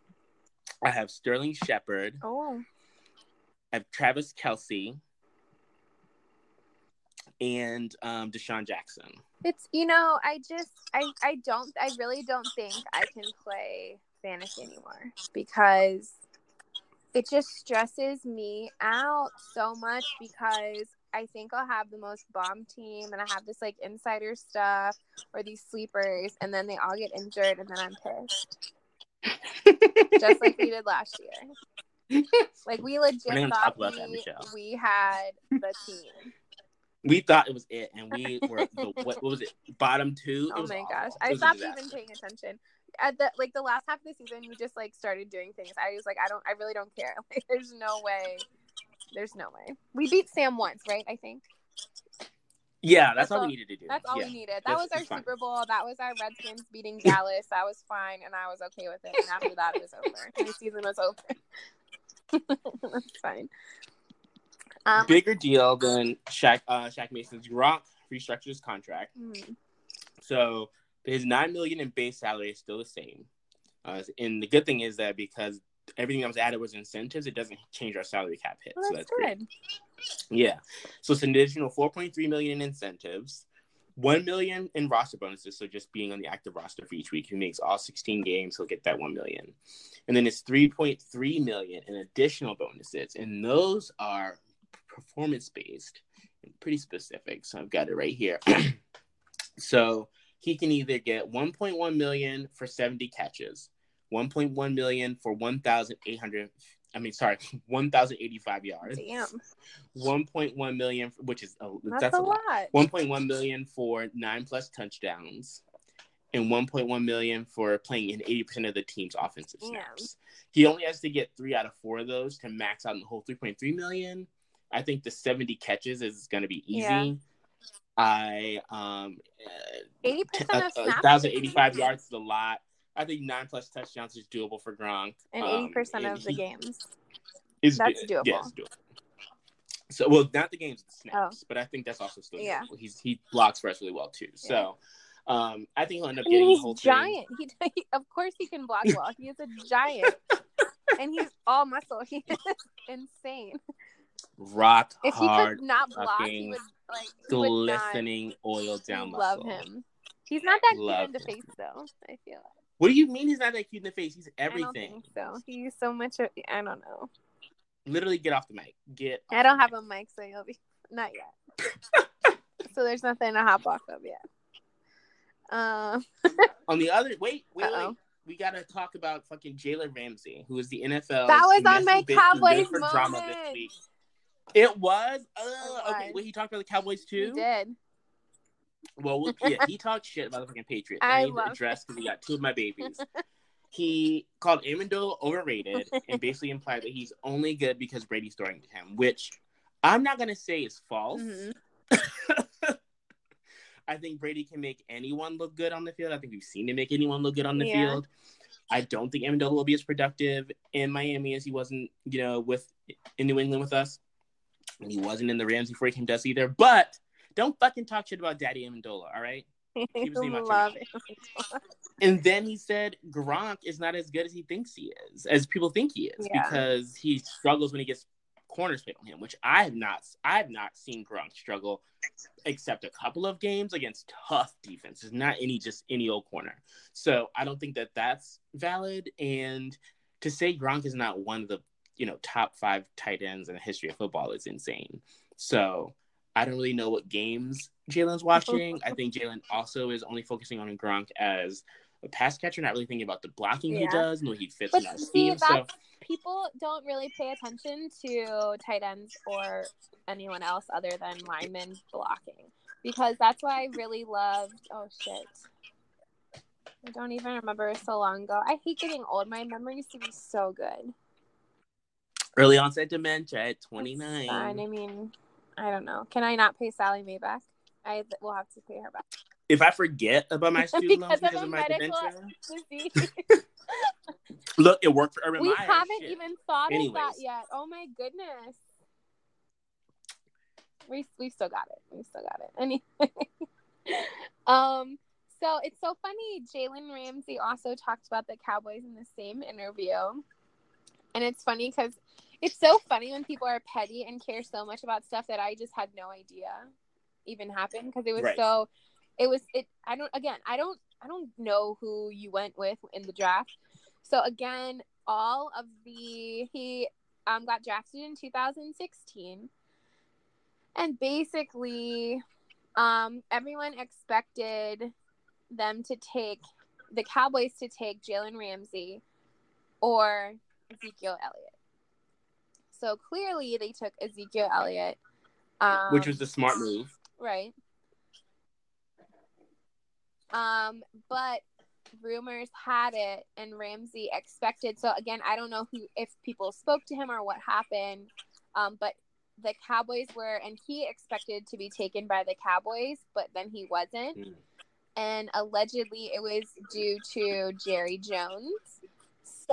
I have Sterling Shepard.
Oh,
I have Travis Kelce. And um, DeSean Jackson.
it's you know, I just I I don't I really don't think I can play fantasy anymore because it just stresses me out so much because I think I'll have the most bomb team and I have this like insider stuff or these sleepers and then they all get injured and then I'm pissed. *laughs* Just like we did last year. Like we legit
We're not gonna
thought
talk that,
we, we had the team.
we thought it was it, and we were the what, what was it? Bottom two. *laughs* Oh it
Oh my
awful.
gosh. I stopped even paying attention. At the like the last half of the season we just like started doing things. I was like, I don't I really don't care. *laughs* Like there's no way. There's no way. We beat Sam once, right? I think.
Yeah, that's,
That's
all,
all-
we needed to do.
That's all
yeah.
we needed. That
That's-
was our
it's fine.
Super Bowl. That was our Redskins beating *laughs* Dallas. That was fine and I was okay with it. And after that it was over. *laughs* My season was over. That's fine. Um
Bigger deal than Shaq. Uh, Shaq Mason's Gronk restructured his contract.
hmm,
So his nine million in base salary is still the same. Uh, and the good thing is that because everything that was added was incentives, it doesn't change our salary cap hit.
Well,
so
that's,
that's great.
good.
Yeah. So it's an additional 4.3 million in incentives, 1 million in roster bonuses. So just being on the active roster for each week, who makes all 16 games, he'll get that 1 million. And then it's 3.3 million in additional bonuses. And those are performance based and pretty specific. So I've got it right here. *clears throat* so he can either get 1.1 million for 70 catches, 1.1 million for 1,800. I mean, sorry, *laughs* 1,085 yards.
Damn,
1.1 million, which is a,
that's,
that's,
a
lot.
lot.
1.1 million for nine plus touchdowns, and 1.1 million for playing in 80% of the team's offensive
Damn.
snaps. He only has to get three out of four of those to max out in the whole 3.3 million. I think the 70 catches is going to be easy.
Yeah.
I um,
eighty percent
a,
of snaps.
thousand
is
yards is a lot. I think nine plus touchdowns is doable for Gronk.
and
Um,
eighty percent
and
of the games.
is
that's
good. Yeah,
doable.
it's doable. So, well, not the games, the snaps, but I think that's also still
Oh. Yeah.
doable. He's he blocks for us really well too. So, um, I think he'll end up getting
mean,
the whole
he's giant. He, *laughs* he, of course, he can block well. He is a giant, *laughs* and he's all muscle. He is *laughs* insane.
Rock
If he
hard,
could not block, he
fucking
would like he would not
glistening oil down my
love
muscle.
him. He's not that
Love
cute in the
him.
face, though. I feel. Like.
What do you mean he's not that cute in the face? He's
I don't
everything.
think so. He's so much. Of, I don't know.
Literally, get off the mic. Get.
I don't have a mic, so you'll be not yet. *laughs* so there's nothing to hop off of yet. Um. *laughs*
On the other, wait, wait, wait. We gotta talk about fucking Jalen Ramsey, who is the NFL.
That was on my Cowboys
for drama this
moment.
week. It was. Uh, okay, wait. He talked about the Cowboys too.
He did.
Well, well, yeah, he talked shit about the fucking Patriots.
I
I need to address because he got two of my babies. *laughs* he called Amendola overrated and basically implied that he's only good because Brady's throwing to him, which I'm not gonna say is false.
Mhm. *laughs*
I think Brady can make anyone look good on the field. I think we've seen him make anyone look good on the
Yeah.
field. I don't think Amendola will be as productive in Miami as he wasn't, you know, with in New England with us. And he wasn't in the Rams before he came to us either. But don't fucking talk shit about Daddy Amendola, all right? *laughs* was named
Love.
And then he said Gronk is not as good as he thinks he is, as people think he is,
Yeah.
because he struggles when he gets corners played on him, which I have not I have not seen Gronk struggle except a couple of games against tough defenses, not any just any old corner. So I don't think that that's valid. And to say Gronk is not one of the you know top five tight ends in the history of football is insane. So I don't really know what games Jalen's watching. I think Jalen also is only focusing on Gronk as a pass catcher, not really thinking about the blocking he does and what he fits
But
in our
see,
scheme. So
people don't really pay attention to tight ends or anyone else other than linemen blocking because that's why I really loved. Oh shit. I don't even remember so long ago. I hate getting old. My memory used to be so good.
Early onset dementia at 29.
fine. I mean, I don't know. Can I not pay Sallie Mae back? I will have to pay her back.
If I forget about my *laughs* student loans
Because of
of my dementia, look, it worked for Urban
we
Meyer.
haven't
shit.
even thought of that yet. Oh my goodness. We we still got it. We still got it. *laughs* Anyway. um so it's so funny. Jalen Ramsey also talked about the Cowboys in the same interview. And it's funny because it's so funny when people are petty and care so much about stuff that I just had no idea even happened because it was
Right.
so it was it I don't again I don't I don't know who you went with in the draft. So again, all of the he um got drafted in 2016 and basically um everyone expected them to take the Cowboys to take Jalen Ramsey or Ezekiel Elliott. So clearly they took Ezekiel Elliott. Um,
which was the smart move.
Right. Um, but rumors had it and Ramsey expected so again, I don't know who if people spoke to him or what happened. Um, but the Cowboys were and he expected to be taken by the Cowboys, but then he wasn't.
Mm.
And allegedly it was due to Jerry Jones.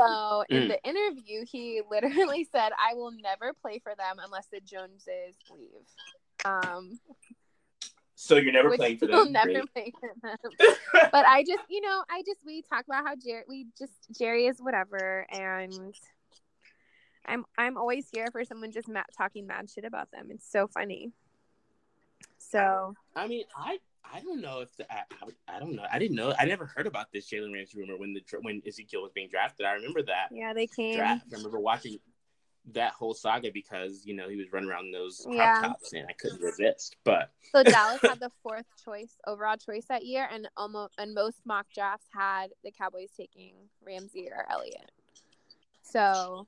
So in
Mm.
the interview, he *laughs* literally said, I will never play for them unless the Joneses leave. Um,
So you're never playing for *laughs* them.
never play for them. *laughs* but I just, you know, I just we talk about how Jerry, we just Jerry is whatever, and I'm I'm always here for someone just ma- talking mad shit about them. It's so funny. So
I mean, I I don't know if the, I, I I don't know. I didn't know. I never heard about this Jalen Ramsey rumor when the when Ezekiel was being drafted. I remember that
yeah, they came.
draft. I remember watching that whole saga because you know he was running around those crop
Yeah.
tops and I couldn't resist. But
So *laughs* Dallas had the fourth choice overall choice that year, and almost and most mock drafts had the Cowboys taking Ramsey or Elliott. So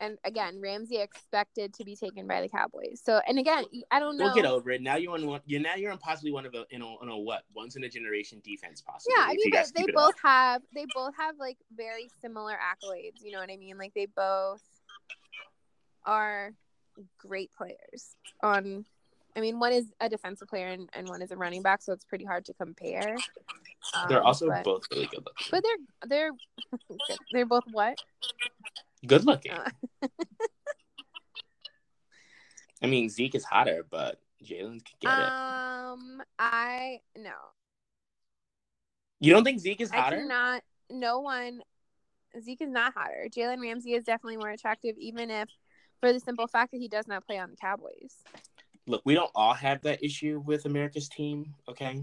and again, Ramsey expected to be taken by the Cowboys. So and again, I don't know.
we'll get over it. Now you're on one. You're now you're on possibly one of a you know on a what once in a generation defense possibly.
Yeah, I mean,
you
they,
guys
they
keep it
both
up.
have they both have like very similar accolades. You know what I mean? Like they both are great players. On, I mean, one is a defensive player and, and one is a running back, so it's pretty hard to compare.
They're
Um,
also
but,
both really good looking.
but they're they're *laughs* they're both what?
Good looking.
Uh.
I mean Zeke is hotter, but Jalen could get it.
Um, I no,
You don't think Zeke is
I
hotter?
cannot. No one. Zeke is not hotter. Jalen Ramsey is definitely more attractive, even if for the simple fact that he does not play on the Cowboys.
Look, we don't all have that issue with America's team, okay?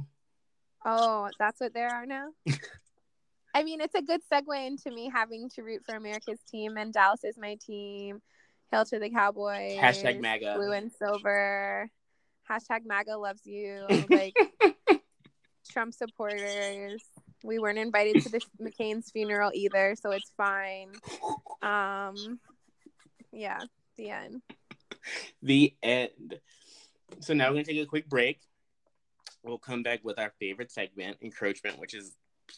Oh, that's what there are now. *laughs* I mean, it's a good segue into me having to root for America's team, and Dallas is my team. Hail to the Cowboys.
Hashtag MAGA.
Blue and silver. Hashtag MAGA loves you. *laughs* Like Trump supporters. We weren't invited to the *laughs* McCain's funeral either, so it's fine. Um, yeah, the end.
The end. So now we're gonna take a quick break. We'll come back with our favorite segment, encroachment, which is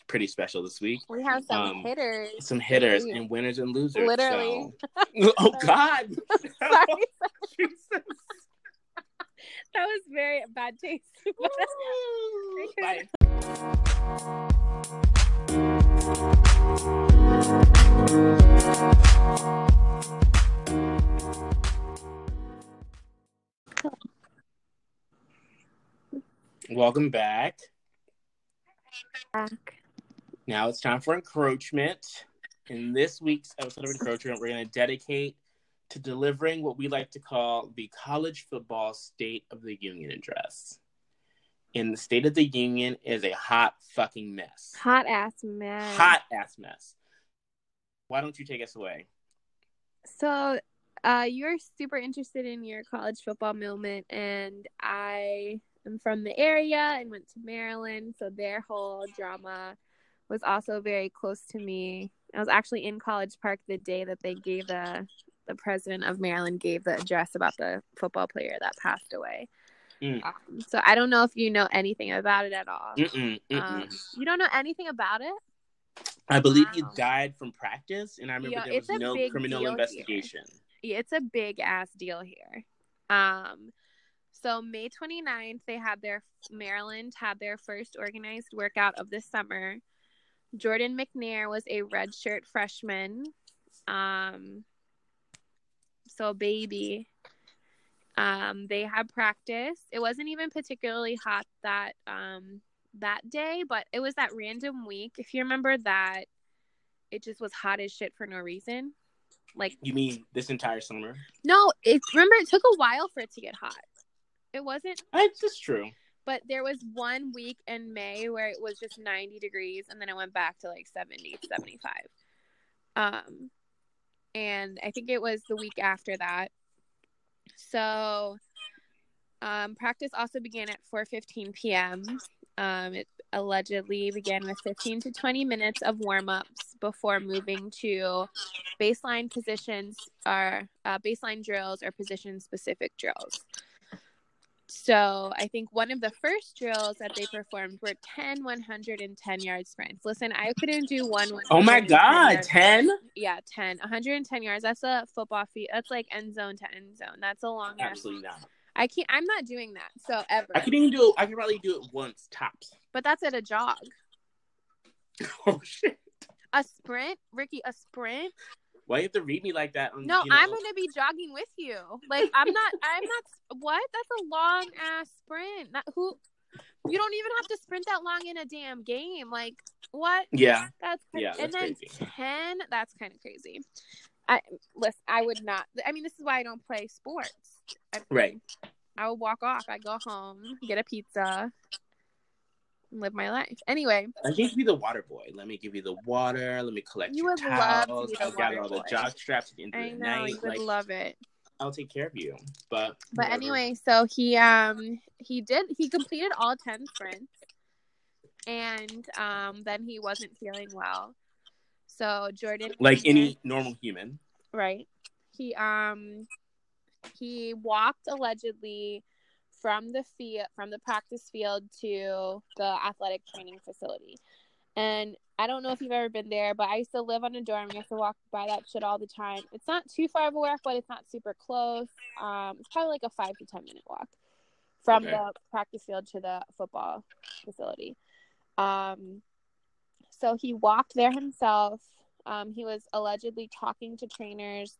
pretty special this week.
We have some
Um,
hitters.
Some hitters and winners and losers.
Literally.
so- *laughs* *laughs* oh God. *laughs*
Sorry,
Jesus.
that was very bad taste.
Welcome back. Now it's time for encroachment. In this week's episode of encroachment, we're going to dedicate to delivering what we like to call the college football State of the Union address. And the State of the Union is a hot fucking mess.
Hot ass mess.
Hot ass mess. Why don't you take us away?
So, uh, you're super interested in your college football moment, and I am from the area and went to Maryland, so their whole drama was also very close to me. I was actually in College Park the day that they gave the the president of Maryland gave the address about the football player that passed away.
Mm.
Um, so I don't know if you know anything about it at all.
Mm-mm, mm-mm.
Um, you don't know anything about it?
I believe he died from practice, and I remember
Yeah,
there was no criminal
deal here.
investigation.
it's a big ass deal here. Um, so May 29th, they had their Maryland had their first organized workout of the summer. Jordan McNair was a redshirt freshman. Um, so baby. Um, they had practice. It wasn't even particularly hot that um that day, but it was that random week. If you remember that, it just was hot as shit for no reason. Like
You mean this entire summer?
no, it remember it took a while for it to get hot. It wasn't
That's just true.
But there was one week in May where it was just 90 degrees and then it went back to like 70, 75. Um and I think it was the week after that. So um practice also began at 4:15 p.m. Um it allegedly began with 15 to 20 minutes of warm-ups before moving to baseline positions or uh, baseline drills or position specific drills. So I think one of the first drills that they performed were 10 110 yard sprints. Listen, I couldn't do one.
Oh my God, 10?
Yeah, 10. 110 yards. That's a football feet. That's like end zone to end zone. That's a long.
Absolutely not.
I can't. I'm not doing that. So ever.
I could even do it. I could probably do it once tops.
But that's at a jog. *laughs*
Oh shit!
A sprint, Ricky. A sprint.
Why you have to read me like that? On,
No,
you know?
I'm gonna be jogging with you. Like I'm not. I'm not. *laughs* What? That's a long ass sprint. That, who? You don't even have to sprint that long in a damn game. Like what?
Yeah,
That's
Yeah,
and
that's
then
crazy.
ten. That's kind of crazy. I listen. I would not. I mean, this is why I don't play sports. I mean,
Right.
I would walk off. I go home, get a pizza, live my life. Anyway,
I can give you the water boy. Let me give you the water. Let me collect
You
your
would love to
towels.
be
I got
water
all the jock straps at the end
I
of the
know
night.
you would
Like,
love it.
I'll take care of you. But
But
whatever.
anyway, so he um he did he completed all ten sprints, and um then he wasn't feeling well. So Jordan,
like any normal human.
right? He um he walked allegedly from the field from the practice field to the athletic training facility. And I don't know if you've ever been there, but I used to live on a dorm. I used to walk by that shit all the time. It's not too far of a walk, but it's not super close. Um, it's probably like a five to ten minute walk from
Okay.
the practice field to the football facility. Um, so he walked there himself. Um, he was allegedly talking to trainers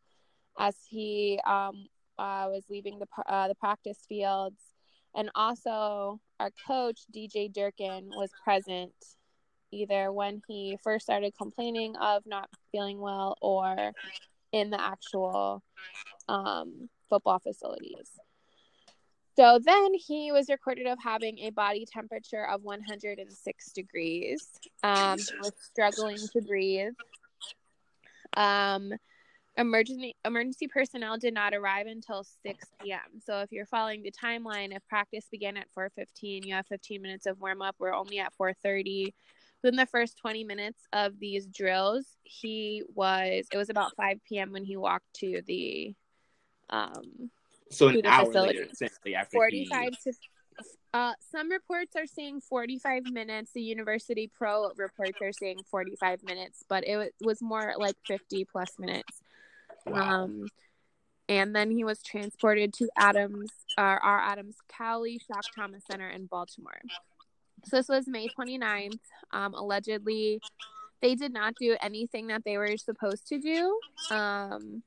as he um, uh, was leaving the uh, the practice fields, and also our coach DJ Durkin was present either when he first started complaining of not feeling well or in the actual um, football facilities. So then he was recorded of having a body temperature of 106 degrees. Um, was struggling to breathe. Um, emergency emergency personnel did not arrive until 6 p.m. So if you're following the timeline, if practice began at 4:15, you have 15 minutes of warm up. We're only at 4:30. Within the first 20 minutes of these drills, he was. It was about 5 p.m. when he walked to the um,
So an hour
facility.
later, essentially after
45 to uh, some reports are saying 45 minutes the university pro reports are saying 45 minutes but it wa- was more like 50 plus minutes
he. Wow.
um and then he was transported to adams uh, our adams cowley shock trauma center in baltimore. So this was may 29th um allegedly they did not do anything that they were supposed to do. Um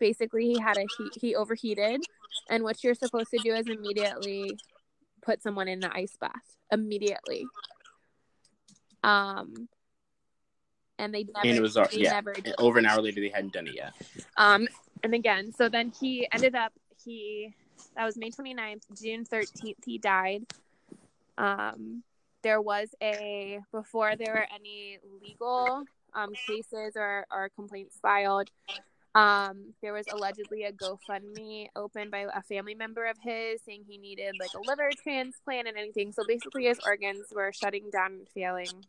basically he had a heat he overheated. And what you're supposed to do is immediately put someone in the ice bath. Immediately. Um and they never
and it was uh,
they
yeah.
never did.
Over an hour later, they hadn't done it yet.
Um, and again, so then he ended up he that was May 29th, June 13th, he died. Um, there was a before there were any legal um cases or or complaints filed. Um, there was allegedly a GoFundMe opened by a family member of his saying he needed like a liver transplant and anything. So basically, his organs were shutting down and failing.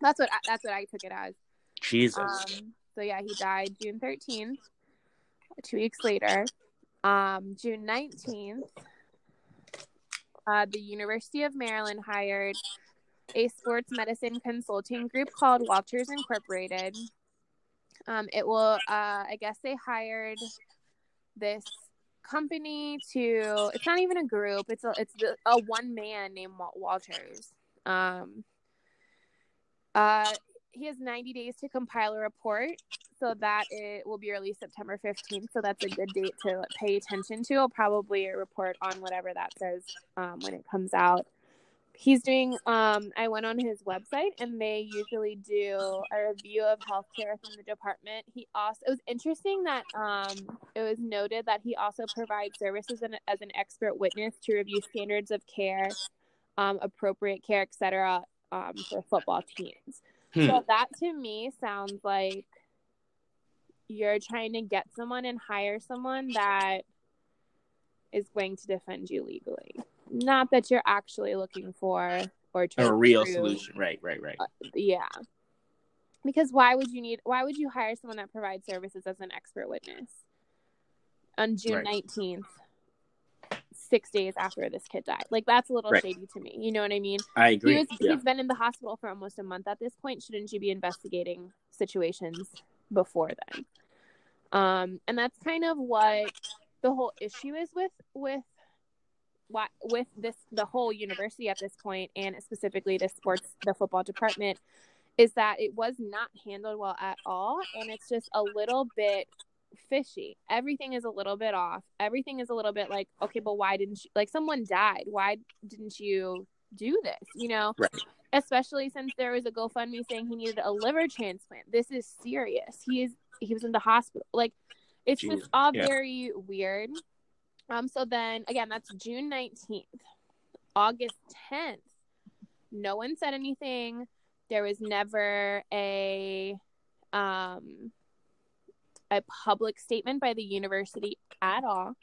That's what I, that's what I took it as.
Jesus.
Um, so yeah, he died June 13th. Two weeks later, um, June 19th, uh, the University of Maryland hired a sports medicine consulting group called Walters Incorporated. Um, it will, uh, I guess they hired this company to. It's not even a group. It's a it's the, a one man named Walters. Um, uh, he has 90 days to compile a report so that it will be released september 15th so that's a good date to pay attention to. I'll probably report on whatever that says um, when it comes out. He's doing um, i went on his website and they usually do a review of healthcare within the department. He also it was interesting that um, it was noted that he also provides services an, as an expert witness to review standards of care um, appropriate care etc um, for football teams
Hmm.
so that to me sounds like you're trying to get someone and hire someone that is going to defend you legally. Not that you're actually looking for or trying
a real solution. Right, right, right.
Yeah. Because why would you need why would you hire someone that provides services as an expert witness on June
Right.
19th? 6 days after this kid died. Like that's a little
Right.
shady to me. You know what I mean?
I
He
agree.
was,
yeah.
He's been in the hospital for almost a month at this point. Shouldn't you be investigating situations before then? Um, and that's kind of what the whole issue is with with what with this the whole university at this point, and specifically the sports the football department, is that it was not handled well at all and it's just a little bit fishy. Everything is a little bit off. Everything is a little bit like okay but why didn't you like someone died. Why didn't you do this you know?
Right.
especially since there was a gofundme saying he needed a liver transplant. This is serious. He is he was in the hospital. Like it's
Jeez.
just all
Yeah.
very weird. Um so then again that's june 19th august 10th no one said anything. There was never a um a public statement by the university at all.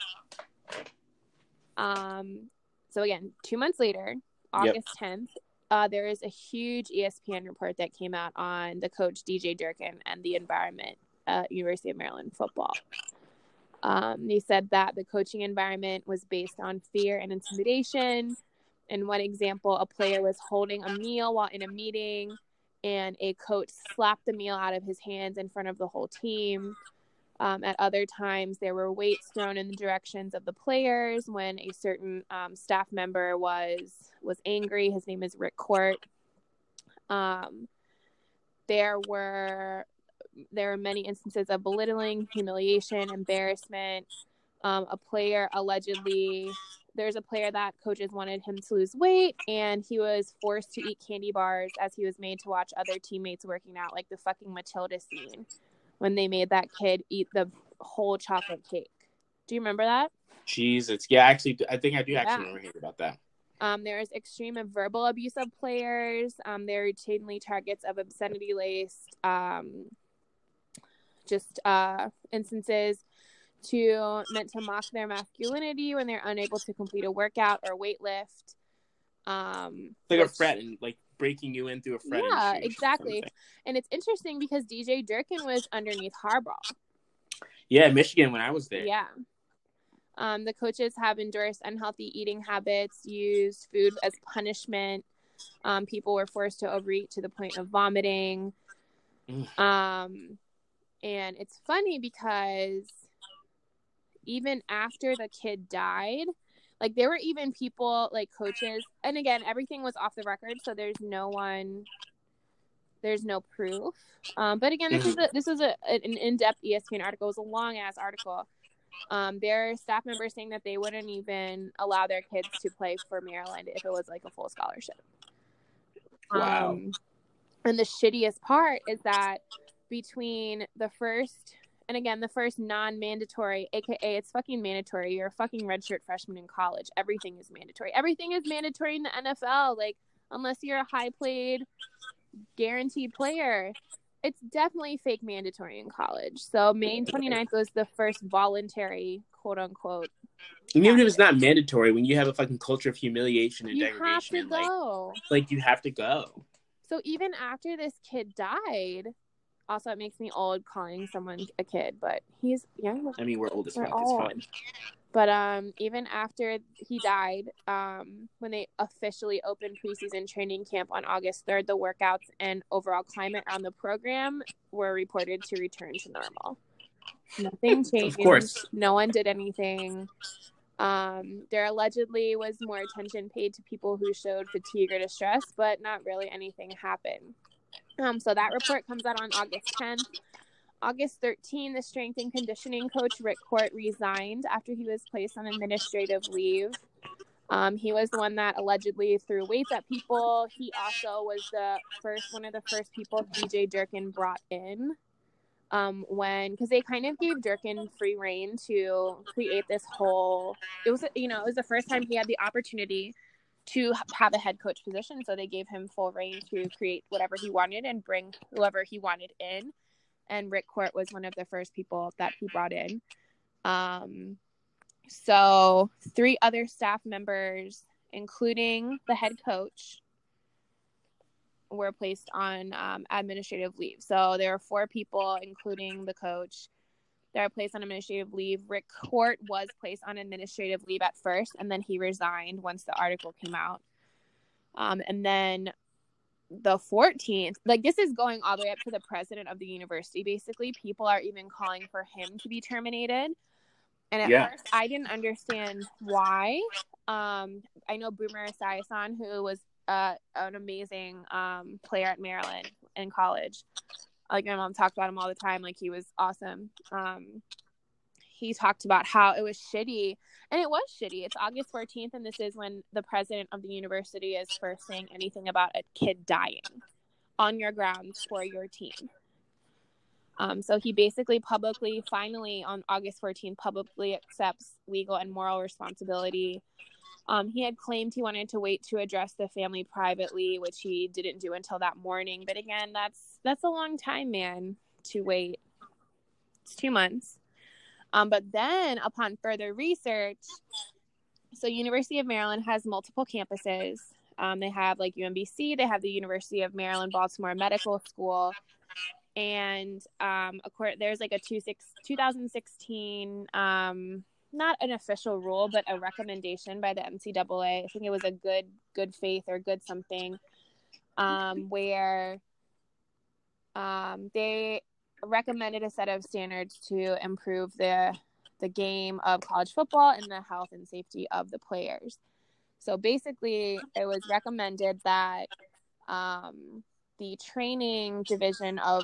Um so again two months later august 10th uh, there is a huge espn report that came out on the coach dj durkin and the environment at university of maryland football. Um, they said that the coaching environment was based on fear and intimidation. In one example, a player was holding a meal while in a meeting, and a coach slapped the meal out of his hands in front of the whole team. Um, at other times, there were weights thrown in the directions of the players when a certain um, staff member was was angry. His name is Rick Court. Um, there were there were many instances of belittling, humiliation, embarrassment. Um, a player allegedly there's a player that coaches wanted him to lose weight and he was forced to eat candy bars as he was made to watch other teammates working out like the fucking matilda scene when they made that kid eat the whole chocolate cake do you remember that
Jesus. Yeah, actually, I think I do actually
Yeah.
remember hearing about that.
um, there is extreme and verbal abuse of players um, they're routinely targets of obscenity laced um, just uh, instances to meant to mock their masculinity when they're unable to complete a workout or weight lift um
like a
which-
fret and like breaking you in through a fret.
Yeah,
and shoes or
exactly. And it's interesting because DJ Durkin was underneath Harbaugh.
Yeah, Michigan when I was there.
Yeah. Um, the coaches have endorsed unhealthy eating habits, used food as punishment. Um, people were forced to overeat to the point of vomiting.
Mm.
Um, and it's funny because even after the kid died, like there were even people like coaches, and again, everything was off the record, so there's no one, there's no proof. Um, but again, this is a, this is a, an in-depth ESPN article. It was a long ass article. Um, there are staff members saying that they wouldn't even allow their kids to play for Maryland if it was like a full scholarship.
Wow.
Um, and the shittiest part is that between the first and again the first non-mandatory, aka it's fucking mandatory. You're a fucking redshirt freshman in college. Everything is mandatory. Everything is mandatory in the NFL. Like unless you're a high played, guaranteed player. It's definitely fake mandatory in college. So May 29th was the first voluntary quote unquote.
And even if it's not mandatory, when you have a fucking culture of humiliation and
You have
degradation,
to
like,
go.
like you have to go.
So even after this kid died, also it makes me old calling someone a kid, but he's young.
I mean, we're old as fuck. It's fine.
But um, even after he died, um, when they officially opened preseason training camp on August third, the workouts and overall climate on the program were reported to return to normal. Nothing *laughs* changed.
Of course.
No one did anything. Um, there allegedly was more attention paid to people who showed fatigue or distress, but not really anything happened. Um, so that report comes out on August 10th. August 13, the strength and conditioning coach Rick Court resigned after he was placed on administrative leave. Um, he was the one that allegedly threw weights at people. He also was the first one of the first people DJ Durkin brought in um, when because they kind of gave Durkin free reign to create this whole. It was you know it was the first time he had the opportunity to have a head coach position, so they gave him full reign to create whatever he wanted and bring whoever he wanted in. And Rick Court was one of the first people that he brought in. Um, so three other staff members, including the head coach, were placed on um, administrative leave. So there are four people, including the coach, that are placed on administrative leave. Rick Court was placed on administrative leave at first, and then he resigned once the article came out. Um, and then the 14th, like this is going all the way up to the president of the university. Basically, people are even calling for him to be terminated. And at
Yeah.
first, I didn't understand why. Um, I know Boomer Esiason, who was uh, an amazing um, player at Maryland, in college. Like my mom talked about him all the time. Like he was awesome. Um, he talked about how it was shitty, and it was shitty. It's August 14th, and this is when the president of the university is first saying anything about a kid dying on your grounds for your team. Um, so he basically publicly, finally on August 14th, publicly accepts legal and moral responsibility. Um, he had claimed he wanted to wait to address the family privately, which he didn't do until that morning. But again, that's that's a long time, man, to wait. It's two months. Um, but then, upon further research, so University of Maryland has multiple campuses. Um, they have like UMBC, they have the University of Maryland Baltimore Medical School, and um, course, there's like a two six, 2016 um, not an official rule, but a recommendation by the NCAA. I think it was a good good faith or good something, um, *laughs* where um, they recommended a set of standards to improve the the game of college football and the health and safety of the players. So basically, it was recommended that um, the training division of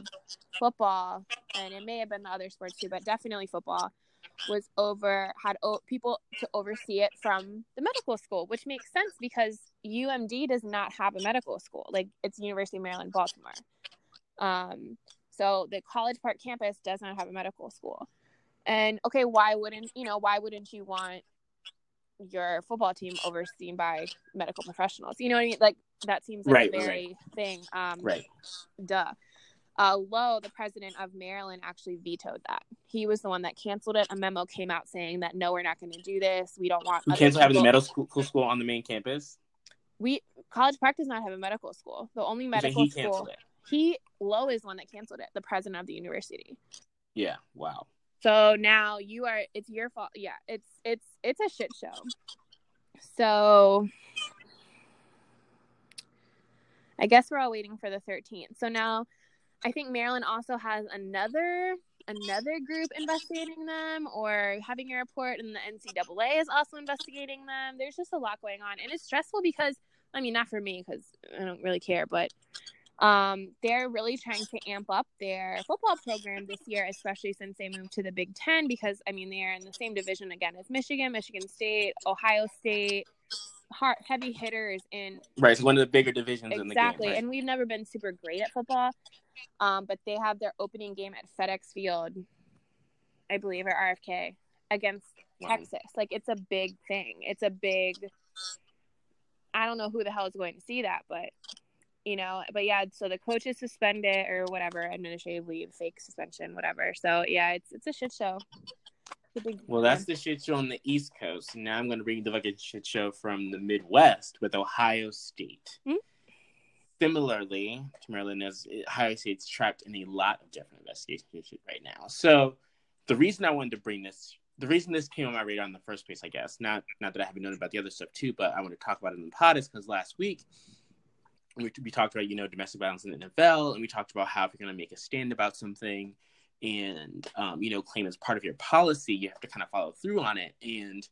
football, and it may have been the other sports too, but definitely football, was over had o- people to oversee it from the medical school, which makes sense because UMD does not have a medical school. Like it's University of Maryland, Baltimore. Um, so the College Park campus does not have a medical school. And okay, why wouldn't you know? Why wouldn't you want your football team overseen by medical professionals? You know what I mean? Like that seems like right, a very right. thing. Um,
right.
Duh. Uh, Loh, the president of Maryland, actually vetoed that. He was the one that canceled it. A memo came out saying that no, we're not going to do this. We don't want.
We cancel having the medical school, school on the main campus.
We College Park does not have a medical school. The only medical school. It. He Loh is one that canceled it. The president of the university.
Yeah. Wow.
So now you are. It's your fault. Yeah. It's it's it's a shit show. So I guess we're all waiting for the 13th. So now I think Maryland also has another another group investigating them or having a report and the NCAA is also investigating them. There's just a lot going on and it's stressful because I mean not for me cuz I don't really care, but um, they're really trying to amp up their football program this year, especially since they moved to the Big Ten because I mean they're in the same division again as Michigan, Michigan State, Ohio State, hard, heavy hitters in
right. It's one of the bigger divisions
exactly.
Game, right?
And we've never been super great at football, um, but they have their opening game at FedEx Field, I believe, or RFK against Texas. Like it's a big thing. It's a big. I don't know who the hell is going to see that, but you know, but yeah, so the coach is suspended or whatever, administrative leave, fake suspension, whatever. So yeah, it's it's a shit show.
Well, that's the shit show on the East Coast. Now I'm going to bring the fucking shit show from the Midwest with Ohio State. Mm-hmm. Similarly to Maryland, as Ohio State's trapped in a lot of different investigations right now. So the reason I wanted to bring this, the reason this came on my radar in the first place, I guess, not not that I haven't known about the other stuff too, but I want to talk about it in the pod is because last week we, we talked about you know domestic violence in the NFL, and we talked about how if you're going to make a stand about something and um, you know claim as part of your policy, you have to kind of follow through on it. And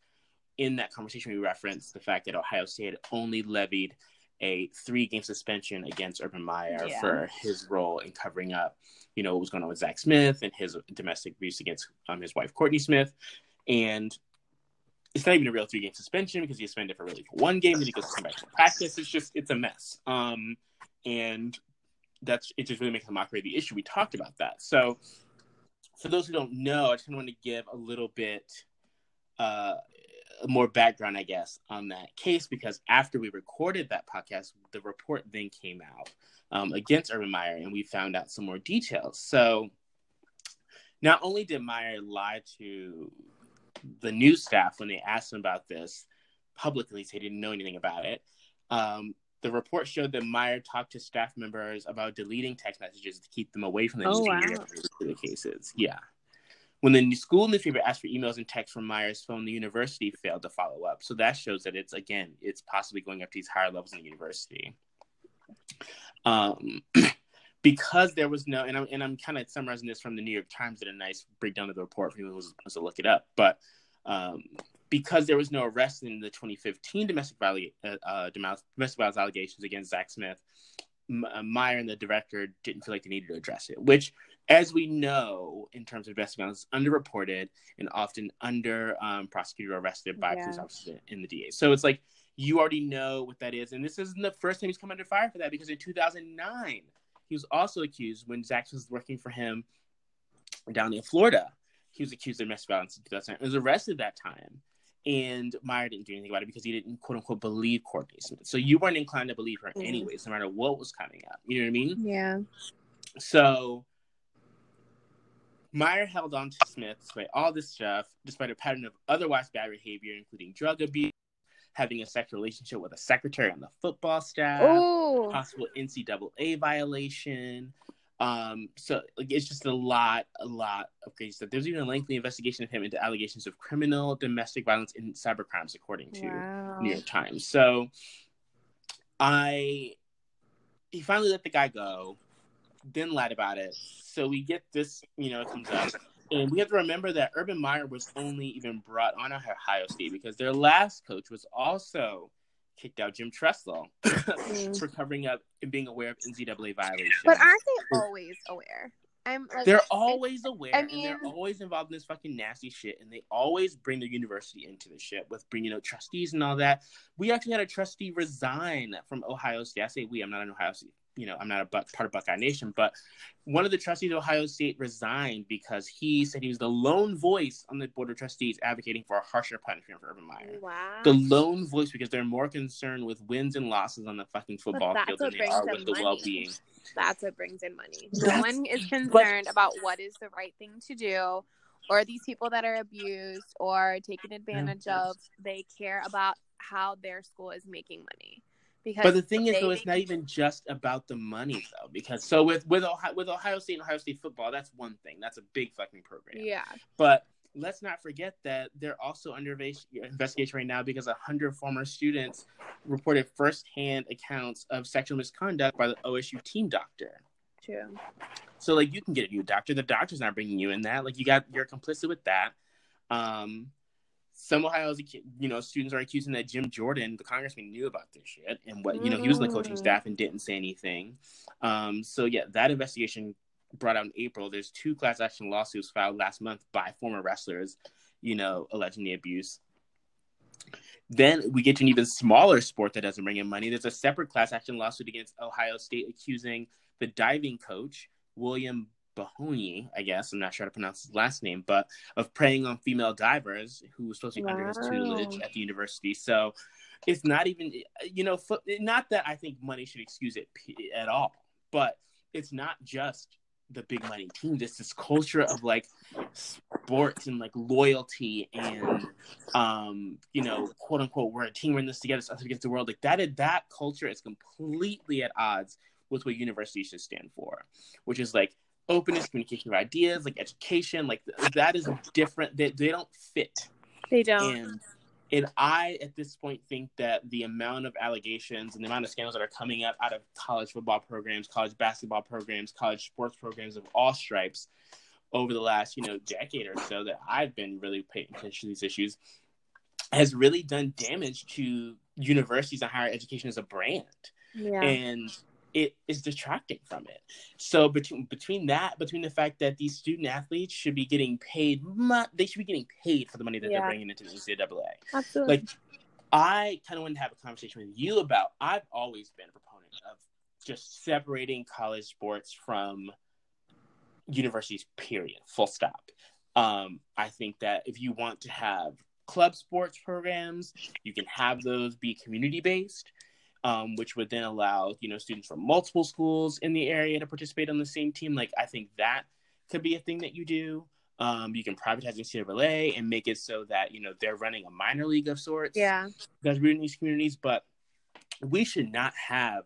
in that conversation, we referenced the fact that Ohio State only levied a three-game suspension against Urban Meyer yeah. for his role in covering up, you know, what was going on with Zach Smith and his domestic abuse against um, his wife Courtney Smith, and it's not even a real three-game suspension because he suspended for really one game, then he goes back to practice. It's just it's a mess. Um, and that's it just really makes a mockery of the issue. We talked about that. So for those who don't know, I just want to give a little bit uh, more background, I guess, on that case because after we recorded that podcast, the report then came out um, against Urban Meyer, and we found out some more details. So, not only did Meyer lie to the news staff when they asked him about this publicly, so he didn't know anything about it. Um, the report showed that Meyer talked to staff members about deleting text messages to keep them away from the oh, wow. the cases. Yeah. When the school newspaper asked for emails and texts from Meyer's phone, the university failed to follow up. So that shows that it's again, it's possibly going up to these higher levels in the university. Um, *clears throat* because there was no, and I'm and I'm kind of summarizing this from the New York Times did a nice breakdown of the report for anyone who wants to look it up. But um, because there was no arrest in the 2015 domestic violence, uh, uh, domestic violence allegations against Zach Smith, uh, Meyer and the director didn't feel like they needed to address it, which, as we know, in terms of domestic violence, is underreported and often under um, prosecuted or arrested by
Yeah.
police officers in the DA. So it's like you already know what that is, and this isn't the first time he's come under fire for that because in 2009 he was also accused when Zach was working for him down in Florida. He was accused of domestic violence in 2009. He was arrested that time. And Meyer didn't do anything about it because he didn't quote unquote believe Courtney Smith. So you weren't inclined to believe her
Mhm.
anyways, no matter what was coming up. You know what I mean?
Yeah.
So Meyer held on to Smith despite all this stuff, despite a pattern of otherwise bad behavior, including drug abuse, having a sexual relationship with a secretary on the football staff,
Oh.
possible NCAA violation. Um, so like it's just a lot, a lot of crazy stuff. There's even a lengthy investigation of him into allegations of criminal, domestic violence, and cyber crimes, according to
Wow.
New York Times. So I he finally let the guy go, then lied about it. So we get this, you know, it comes up. And we have to remember that Urban Meyer was only even brought on at Ohio State because their last coach was also kicked out Jim Tressel *laughs* mm. for covering up and being aware of NCAA violations.
But aren't they always aware? I'm like
they're always aware
I
and they're always involved in this fucking nasty shit and they always bring the university into the shit with bringing out trustees and all that we actually had a trustee resign from ohio state i say we i'm not an ohio state you know i'm not a buck, part of buckeye nation but one of the trustees of ohio state resigned because he said he was the lone voice on the board of trustees advocating for a harsher punishment for urban meyer
wow.
the lone voice because they're more concerned with wins and losses on the fucking football field than they are
them
with the well-being
That's what brings in money. No one is concerned about what is the right thing to do or these people that are abused or taken advantage of. They care about how their school is making money. Because
But the thing is, though, it's not even just about the money, though, because so with with Ohio, with Ohio State and Ohio State football, that's one thing. That's a big fucking program.
Yeah.
But let's not forget that they're also under investigation right now because a hundred former students reported firsthand accounts of sexual misconduct by the OSU team doctor.
True.
So like you can get a new doctor. The doctor's not bringing you in that. Like you got you're complicit with that. Um, some Ohio's you know students are accusing that Jim Jordan, the congressman, knew about this shit and what you know he was on the coaching
Mm.
staff and didn't say anything. Um, so yeah, that investigation brought out in April. There's two class action lawsuits filed last month by former wrestlers, you know, alleging the abuse. Then we get to an even smaller sport that doesn't bring in money. There's a separate class action lawsuit against Ohio State accusing the diving coach, William Bohonyi, I guess, I'm not sure how to pronounce his last name, but of preying on female divers who was supposed to be under his tutelage at the university. So it's not even, you know, not that I think money should excuse it at all, but it's not just the big money team. It's this culture of like sports and like loyalty and, um, you know, quote unquote, we're a team, we're in this together, us against the world. Like that, that culture is completely at odds with what universities should stand for, which is like openness, communication of ideas, like education. Like that is different. They, they don't fit.
They don't.
And and I at this point think that the amount of allegations and the amount of scandals that are coming up out of college football programs, college basketball programs, college sports programs of all stripes over the last, you know, decade or so that I've been really paying attention to these issues has really done damage to universities and higher education as a brand
yeah.
and it is detracting from it. So between between that, between the fact that these student athletes should be getting paid, mu- they should be getting paid for the money that
Yeah.
they're bringing into the NCAA.
Absolutely.
Like, I kind of wanted to have a conversation with you about. I've always been a proponent of just separating college sports from universities. Period. Full stop. Um, I think that if you want to have club sports programs, you can have those be community based um, which would then allow you know students from multiple schools in the area to participate on the same team. Like I think that could be a thing that you do. Um, you can privatize NCAA and make it so that you know they're running a minor league of sorts.
yeah.
because we're in these communities, but we should not have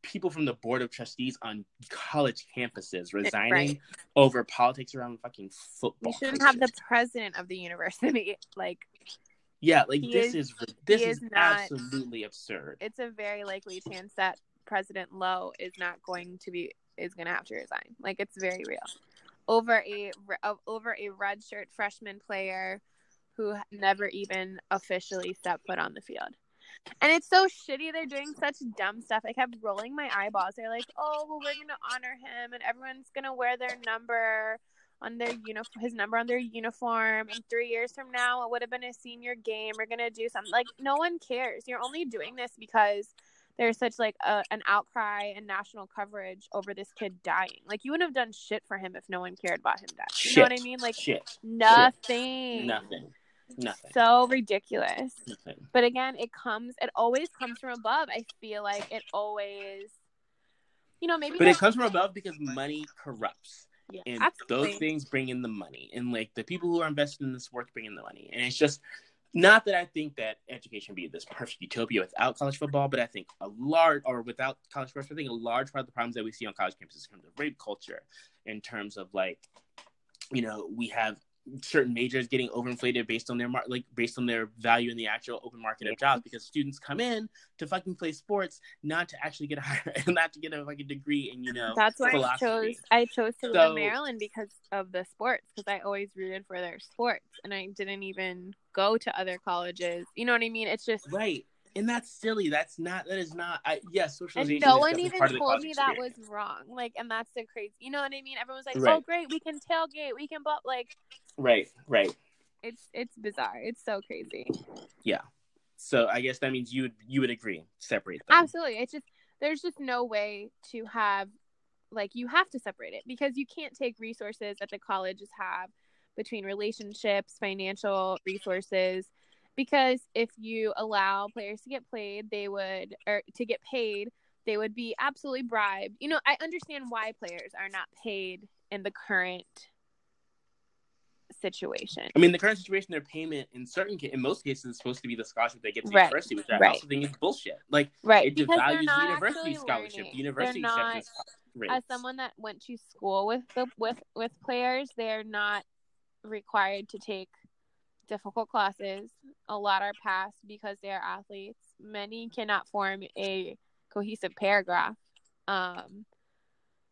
people from the board of trustees on college campuses resigning
Right.
over politics around fucking football.
We shouldn't have the *laughs* president of the university. *laughs* Like
yeah, like
he
this
is-
is, this is,
is not-
absolutely absurd.
it's a very likely chance that President Loh is not going to be is going to have to resign. Like it's very real. Over a over a redshirt freshman player who never even officially stepped foot on the field. And it's so shitty. They're doing such dumb stuff. I kept rolling my eyeballs. They're like, "Oh, well, we're gonna honor him, and everyone's gonna wear their number on their uniform, his number on their uniform. And three years from now, it would have been a senior game. We're gonna do something like no one cares. You're only doing this because there's such like a, an outcry and national coverage over this kid dying. Like you wouldn't have done shit for him if no one cared about him dying. You
Shit.
know what I mean? Like
Shit.
nothing.
Nothing. Nothing.
So ridiculous.
Nothing.
But again, it comes. It always comes from above. I feel like it always. You know, maybe.
But it comes from above because money corrupts.
Yeah,
and
absolutely.
those things bring in the money and like the people who are invested in this work bring in the money and it's just not that i think that education be this perfect utopia without college football but i think a large or without college sports i think a large part of the problems that we see on college campuses in terms of rape culture in terms of like you know we have certain majors getting overinflated based on their mar- like based on their value in the actual open market of jobs because students come in to fucking play sports not to actually get a *laughs* higher not to get a like a degree and you know
That's why I chose. I chose to go
So-
to Maryland because of the sports. Because I always rooted for their sports, and I didn't even go to other colleges. You know what I mean? It's just
Right. And that's silly. That's not. That is not. I, yes,
and no
is
one even
part
told
college
me that was wrong. Like, and that's the crazy. You know what I mean? Everyone's like, "Oh, great, we can tailgate, we can," but like,
right. Right.
it's it's bizarre. It's so crazy. Yeah.
So I guess that means you would you would agree separate them.
Absolutely. It's just there's just no way to have like you have to separate it because you can't take resources that the colleges have between relationships, financial resources because if you allow players to get played, they would or to get paid, they would be absolutely bribed. You know, I understand why players are not paid in the current situation.
I mean, the current situation, their payment in certain in most cases is supposed to be the scholarship they get to the
Right.
university, which I
Right.
also think is bullshit. Like
Right.
it
because
devalues the university scholarship, the university
not, as someone that went to school with the with with players they're not required to take difficult classes a lot are passed because they are athletes many cannot form a cohesive paragraph um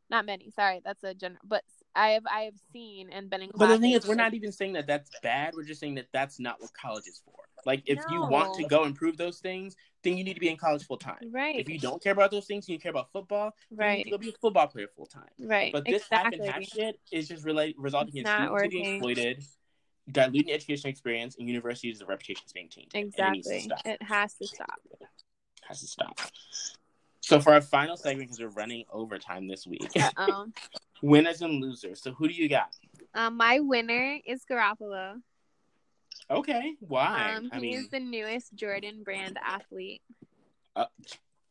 not many sorry that's a general but i have i have seen and been in
But the thing is, we're not even saying that that's bad. We're just saying that that's not what college is for. Like, if you want to
No.
go improve those things, then you need to be in college full time.
right
If you don't care about those things and you care about football,
right
to go be a football player full time.
right
But this half
exactly
and half shit is just relate, resulting in
It's
students being exploited, diluting education experience, and universities' reputations being tainted. And it
exactly it has to stop
has to stop. So for our final segment, because we're running overtime this week, *laughs* winners and losers. So who do you got?
um my winner is garoppolo
Okay, why?
Um,
I mean,
is the newest Jordan brand athlete.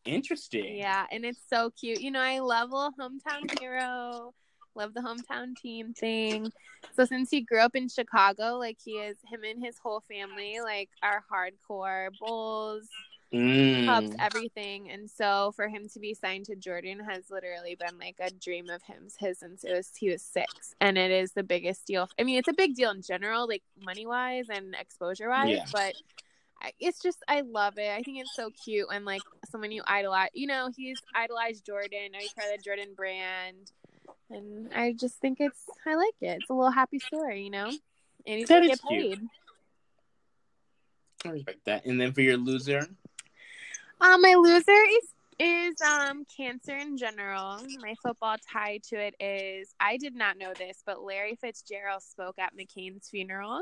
interesting.
Yeah, and it's so cute. You know, I love a little hometown hero. Love the hometown team thing. So since he grew up in Chicago, like he is him and his whole family, like are hardcore Bulls,
Mm.
Everything. And so for him to be signed to Jordan has literally been like a dream of him his since it was he was six. And it is the biggest deal. I mean, it's a big deal in general, like money wise and exposure wise,
Yeah.
but it's just I love it. I think it's so cute and like someone you idolize. You know, he's idolized Jordan. Now he's part of the Jordan brand, and I just think it's I like it. It's a little happy story, you know. And he's
That
gonna get
cute.
paid.
I respect that. And then for your loser,
Um, my loser is is um cancer in general. My football tie to it is I did not know this, but Larry Fitzgerald spoke at McCain's funeral.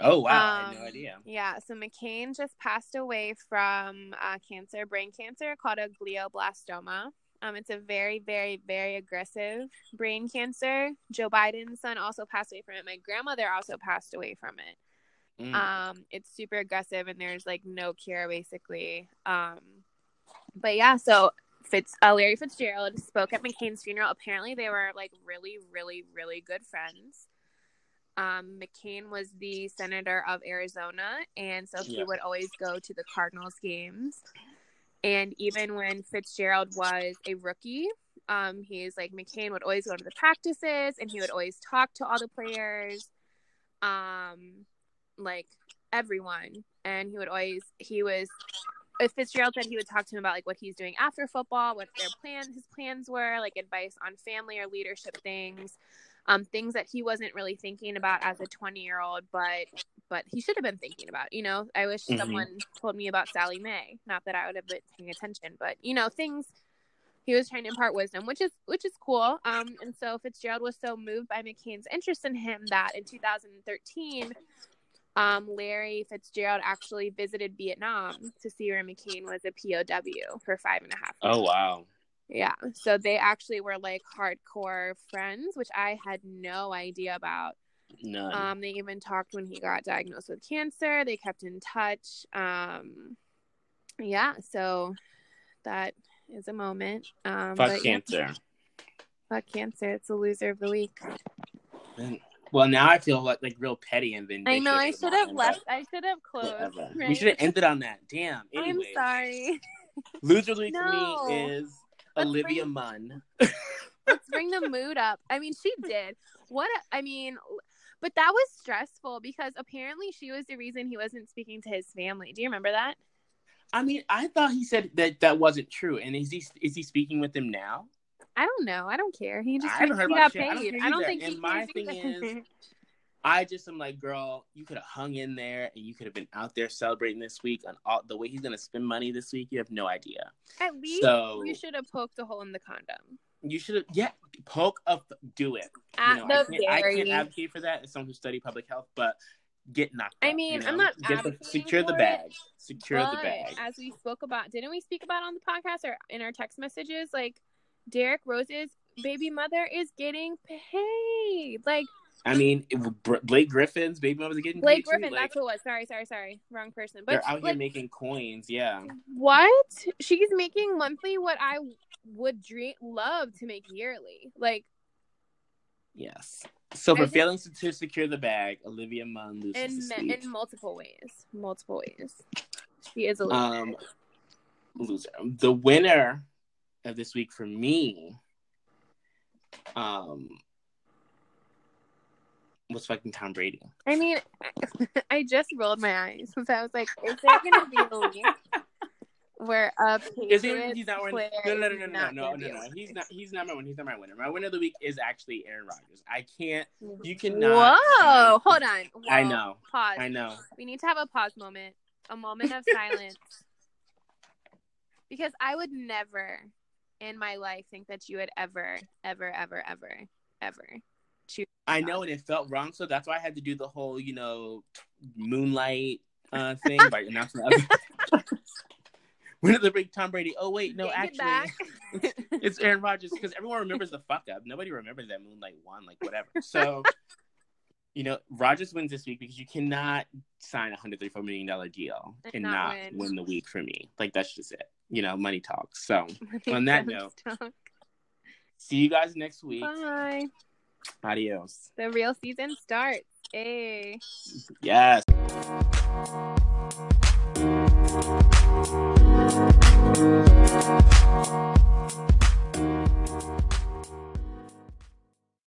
oh wow, I had no
Um,
idea.
Yeah, so McCain just passed away from uh, cancer, brain cancer called a glioblastoma. Um, it's a very, very, very aggressive brain cancer. Joe Biden's son also passed away from it. My grandmother also passed away from it.
Mm.
Um, it's super aggressive and there's like no cure basically. Um, but yeah, so Fitz uh, Larry Fitzgerald spoke at McCain's funeral. Apparently, they were like really, really, really good friends. Um, McCain was the senator of Arizona, and so he
Yeah.
would always go to the Cardinals games. And even when Fitzgerald was a rookie, um, he's like McCain would always go to the practices, and he would always talk to all the players. Um, like everyone and he would always he was if Fitzgerald said he would talk to him about like what he's doing after football, what their plans his plans were, like advice on family or leadership things, um, things that he wasn't really thinking about as a twenty year old, but but he should have been thinking about. You know, I wish
Mhm.
someone told me about Sallie Mae, Not that I would have been paying attention, but you know, things he was trying to impart wisdom, which is which is cool. Um, and so Fitzgerald was so moved by McCain's interest in him that in 2013, um, Larry Fitzgerald actually visited Vietnam to see where McCain was a POW for five and a half.
Oh wow.
Yeah. So they actually were like hardcore friends, which I had no idea about.
None.
Um, they even talked when he got diagnosed with cancer. They kept in touch. Um, yeah. So that is a moment. Um,
Fuck
but yeah,
cancer.
fuck cancer. It's a loser of the week.
Well, now I feel like like real petty and vindictive.
I know. I should have left. I should have closed.
Whatever. We should have ended on that. Damn.
I'm sorry.
Loser of
No.
me is
Let's
Olivia
bring-
Munn. *laughs*
Let's bring the *laughs* mood up. I mean, she did. What? a- I mean, but that was stressful because apparently she was the reason he wasn't speaking to his family. Do you remember that?
I mean, I thought he said that that wasn't true. And is he is he speaking with him now?
I don't know. I don't care. He just
I haven't heard
he
about
got
shit. I don't
I don't think he
And my thing is- *laughs* I just am like, girl, you could have hung in there and you could have been out there celebrating this week on all the way he's gonna spend money this week. You have no idea.
At least
So
you should have poked a hole in the condom.
you should have, yeah, poke up, do it. You ah, know, I can't, I can't advocate for that as someone who studied public health, but get knocked.
I
up,
mean,
you
I'm not
Get the, secure the bag. Secure the bag.
as we spoke about, didn't we speak about on the podcast or in our text messages? Like Derrick Rose's baby mother is getting paid. Like
I mean, it- Blake Griffin's baby mother's getting
Blake Griffin,
like,
that's who it was. Sorry, sorry, sorry, wrong person. But
they're out here making coins. Yeah.
what? She's making monthly what I would dream love to make yearly. Like
Yes. So for failing to, to secure the bag, Olivia Munn loses
in in multiple ways, multiple ways. She is a loser.
um loser. The winner of this week for me um was fucking Tom Brady.
I mean, *laughs* I just rolled my eyes because I was like, "Is there gonna be a week *laughs* where a
Is he, he's not winning. No, no, no,
is
no, no, no, no, no. He's not. He's not my winner. He's not my winner. My winner of the week is actually Aaron Rodgers. I can't. You cannot.
Whoa! Hold on.
I know.
Pause.
I know.
We need to have a pause moment, a moment of silence, *laughs* because I would never, in my life, think that you would ever, ever, ever, ever, ever choose.
I know, and it felt wrong. So that's why I had to do the whole, you know, moonlight uh, thing by announcing. Winner of the week, Tom Brady. Oh wait, no, actually, *laughs* it's Aaron Rodgers because everyone remembers the fuck up. Nobody remembers that Moonlight one, like whatever. So, you know, Rodgers wins this week because you cannot sign a hundred thirty-four million dollar deal
And
and
not
not
win.
win. the week for me. Like that's just it. You know, money talks. So, *laughs* On that note,
stop.
see you guys next week.
Bye.
Adios.
The real season starts. Hey.
Yes.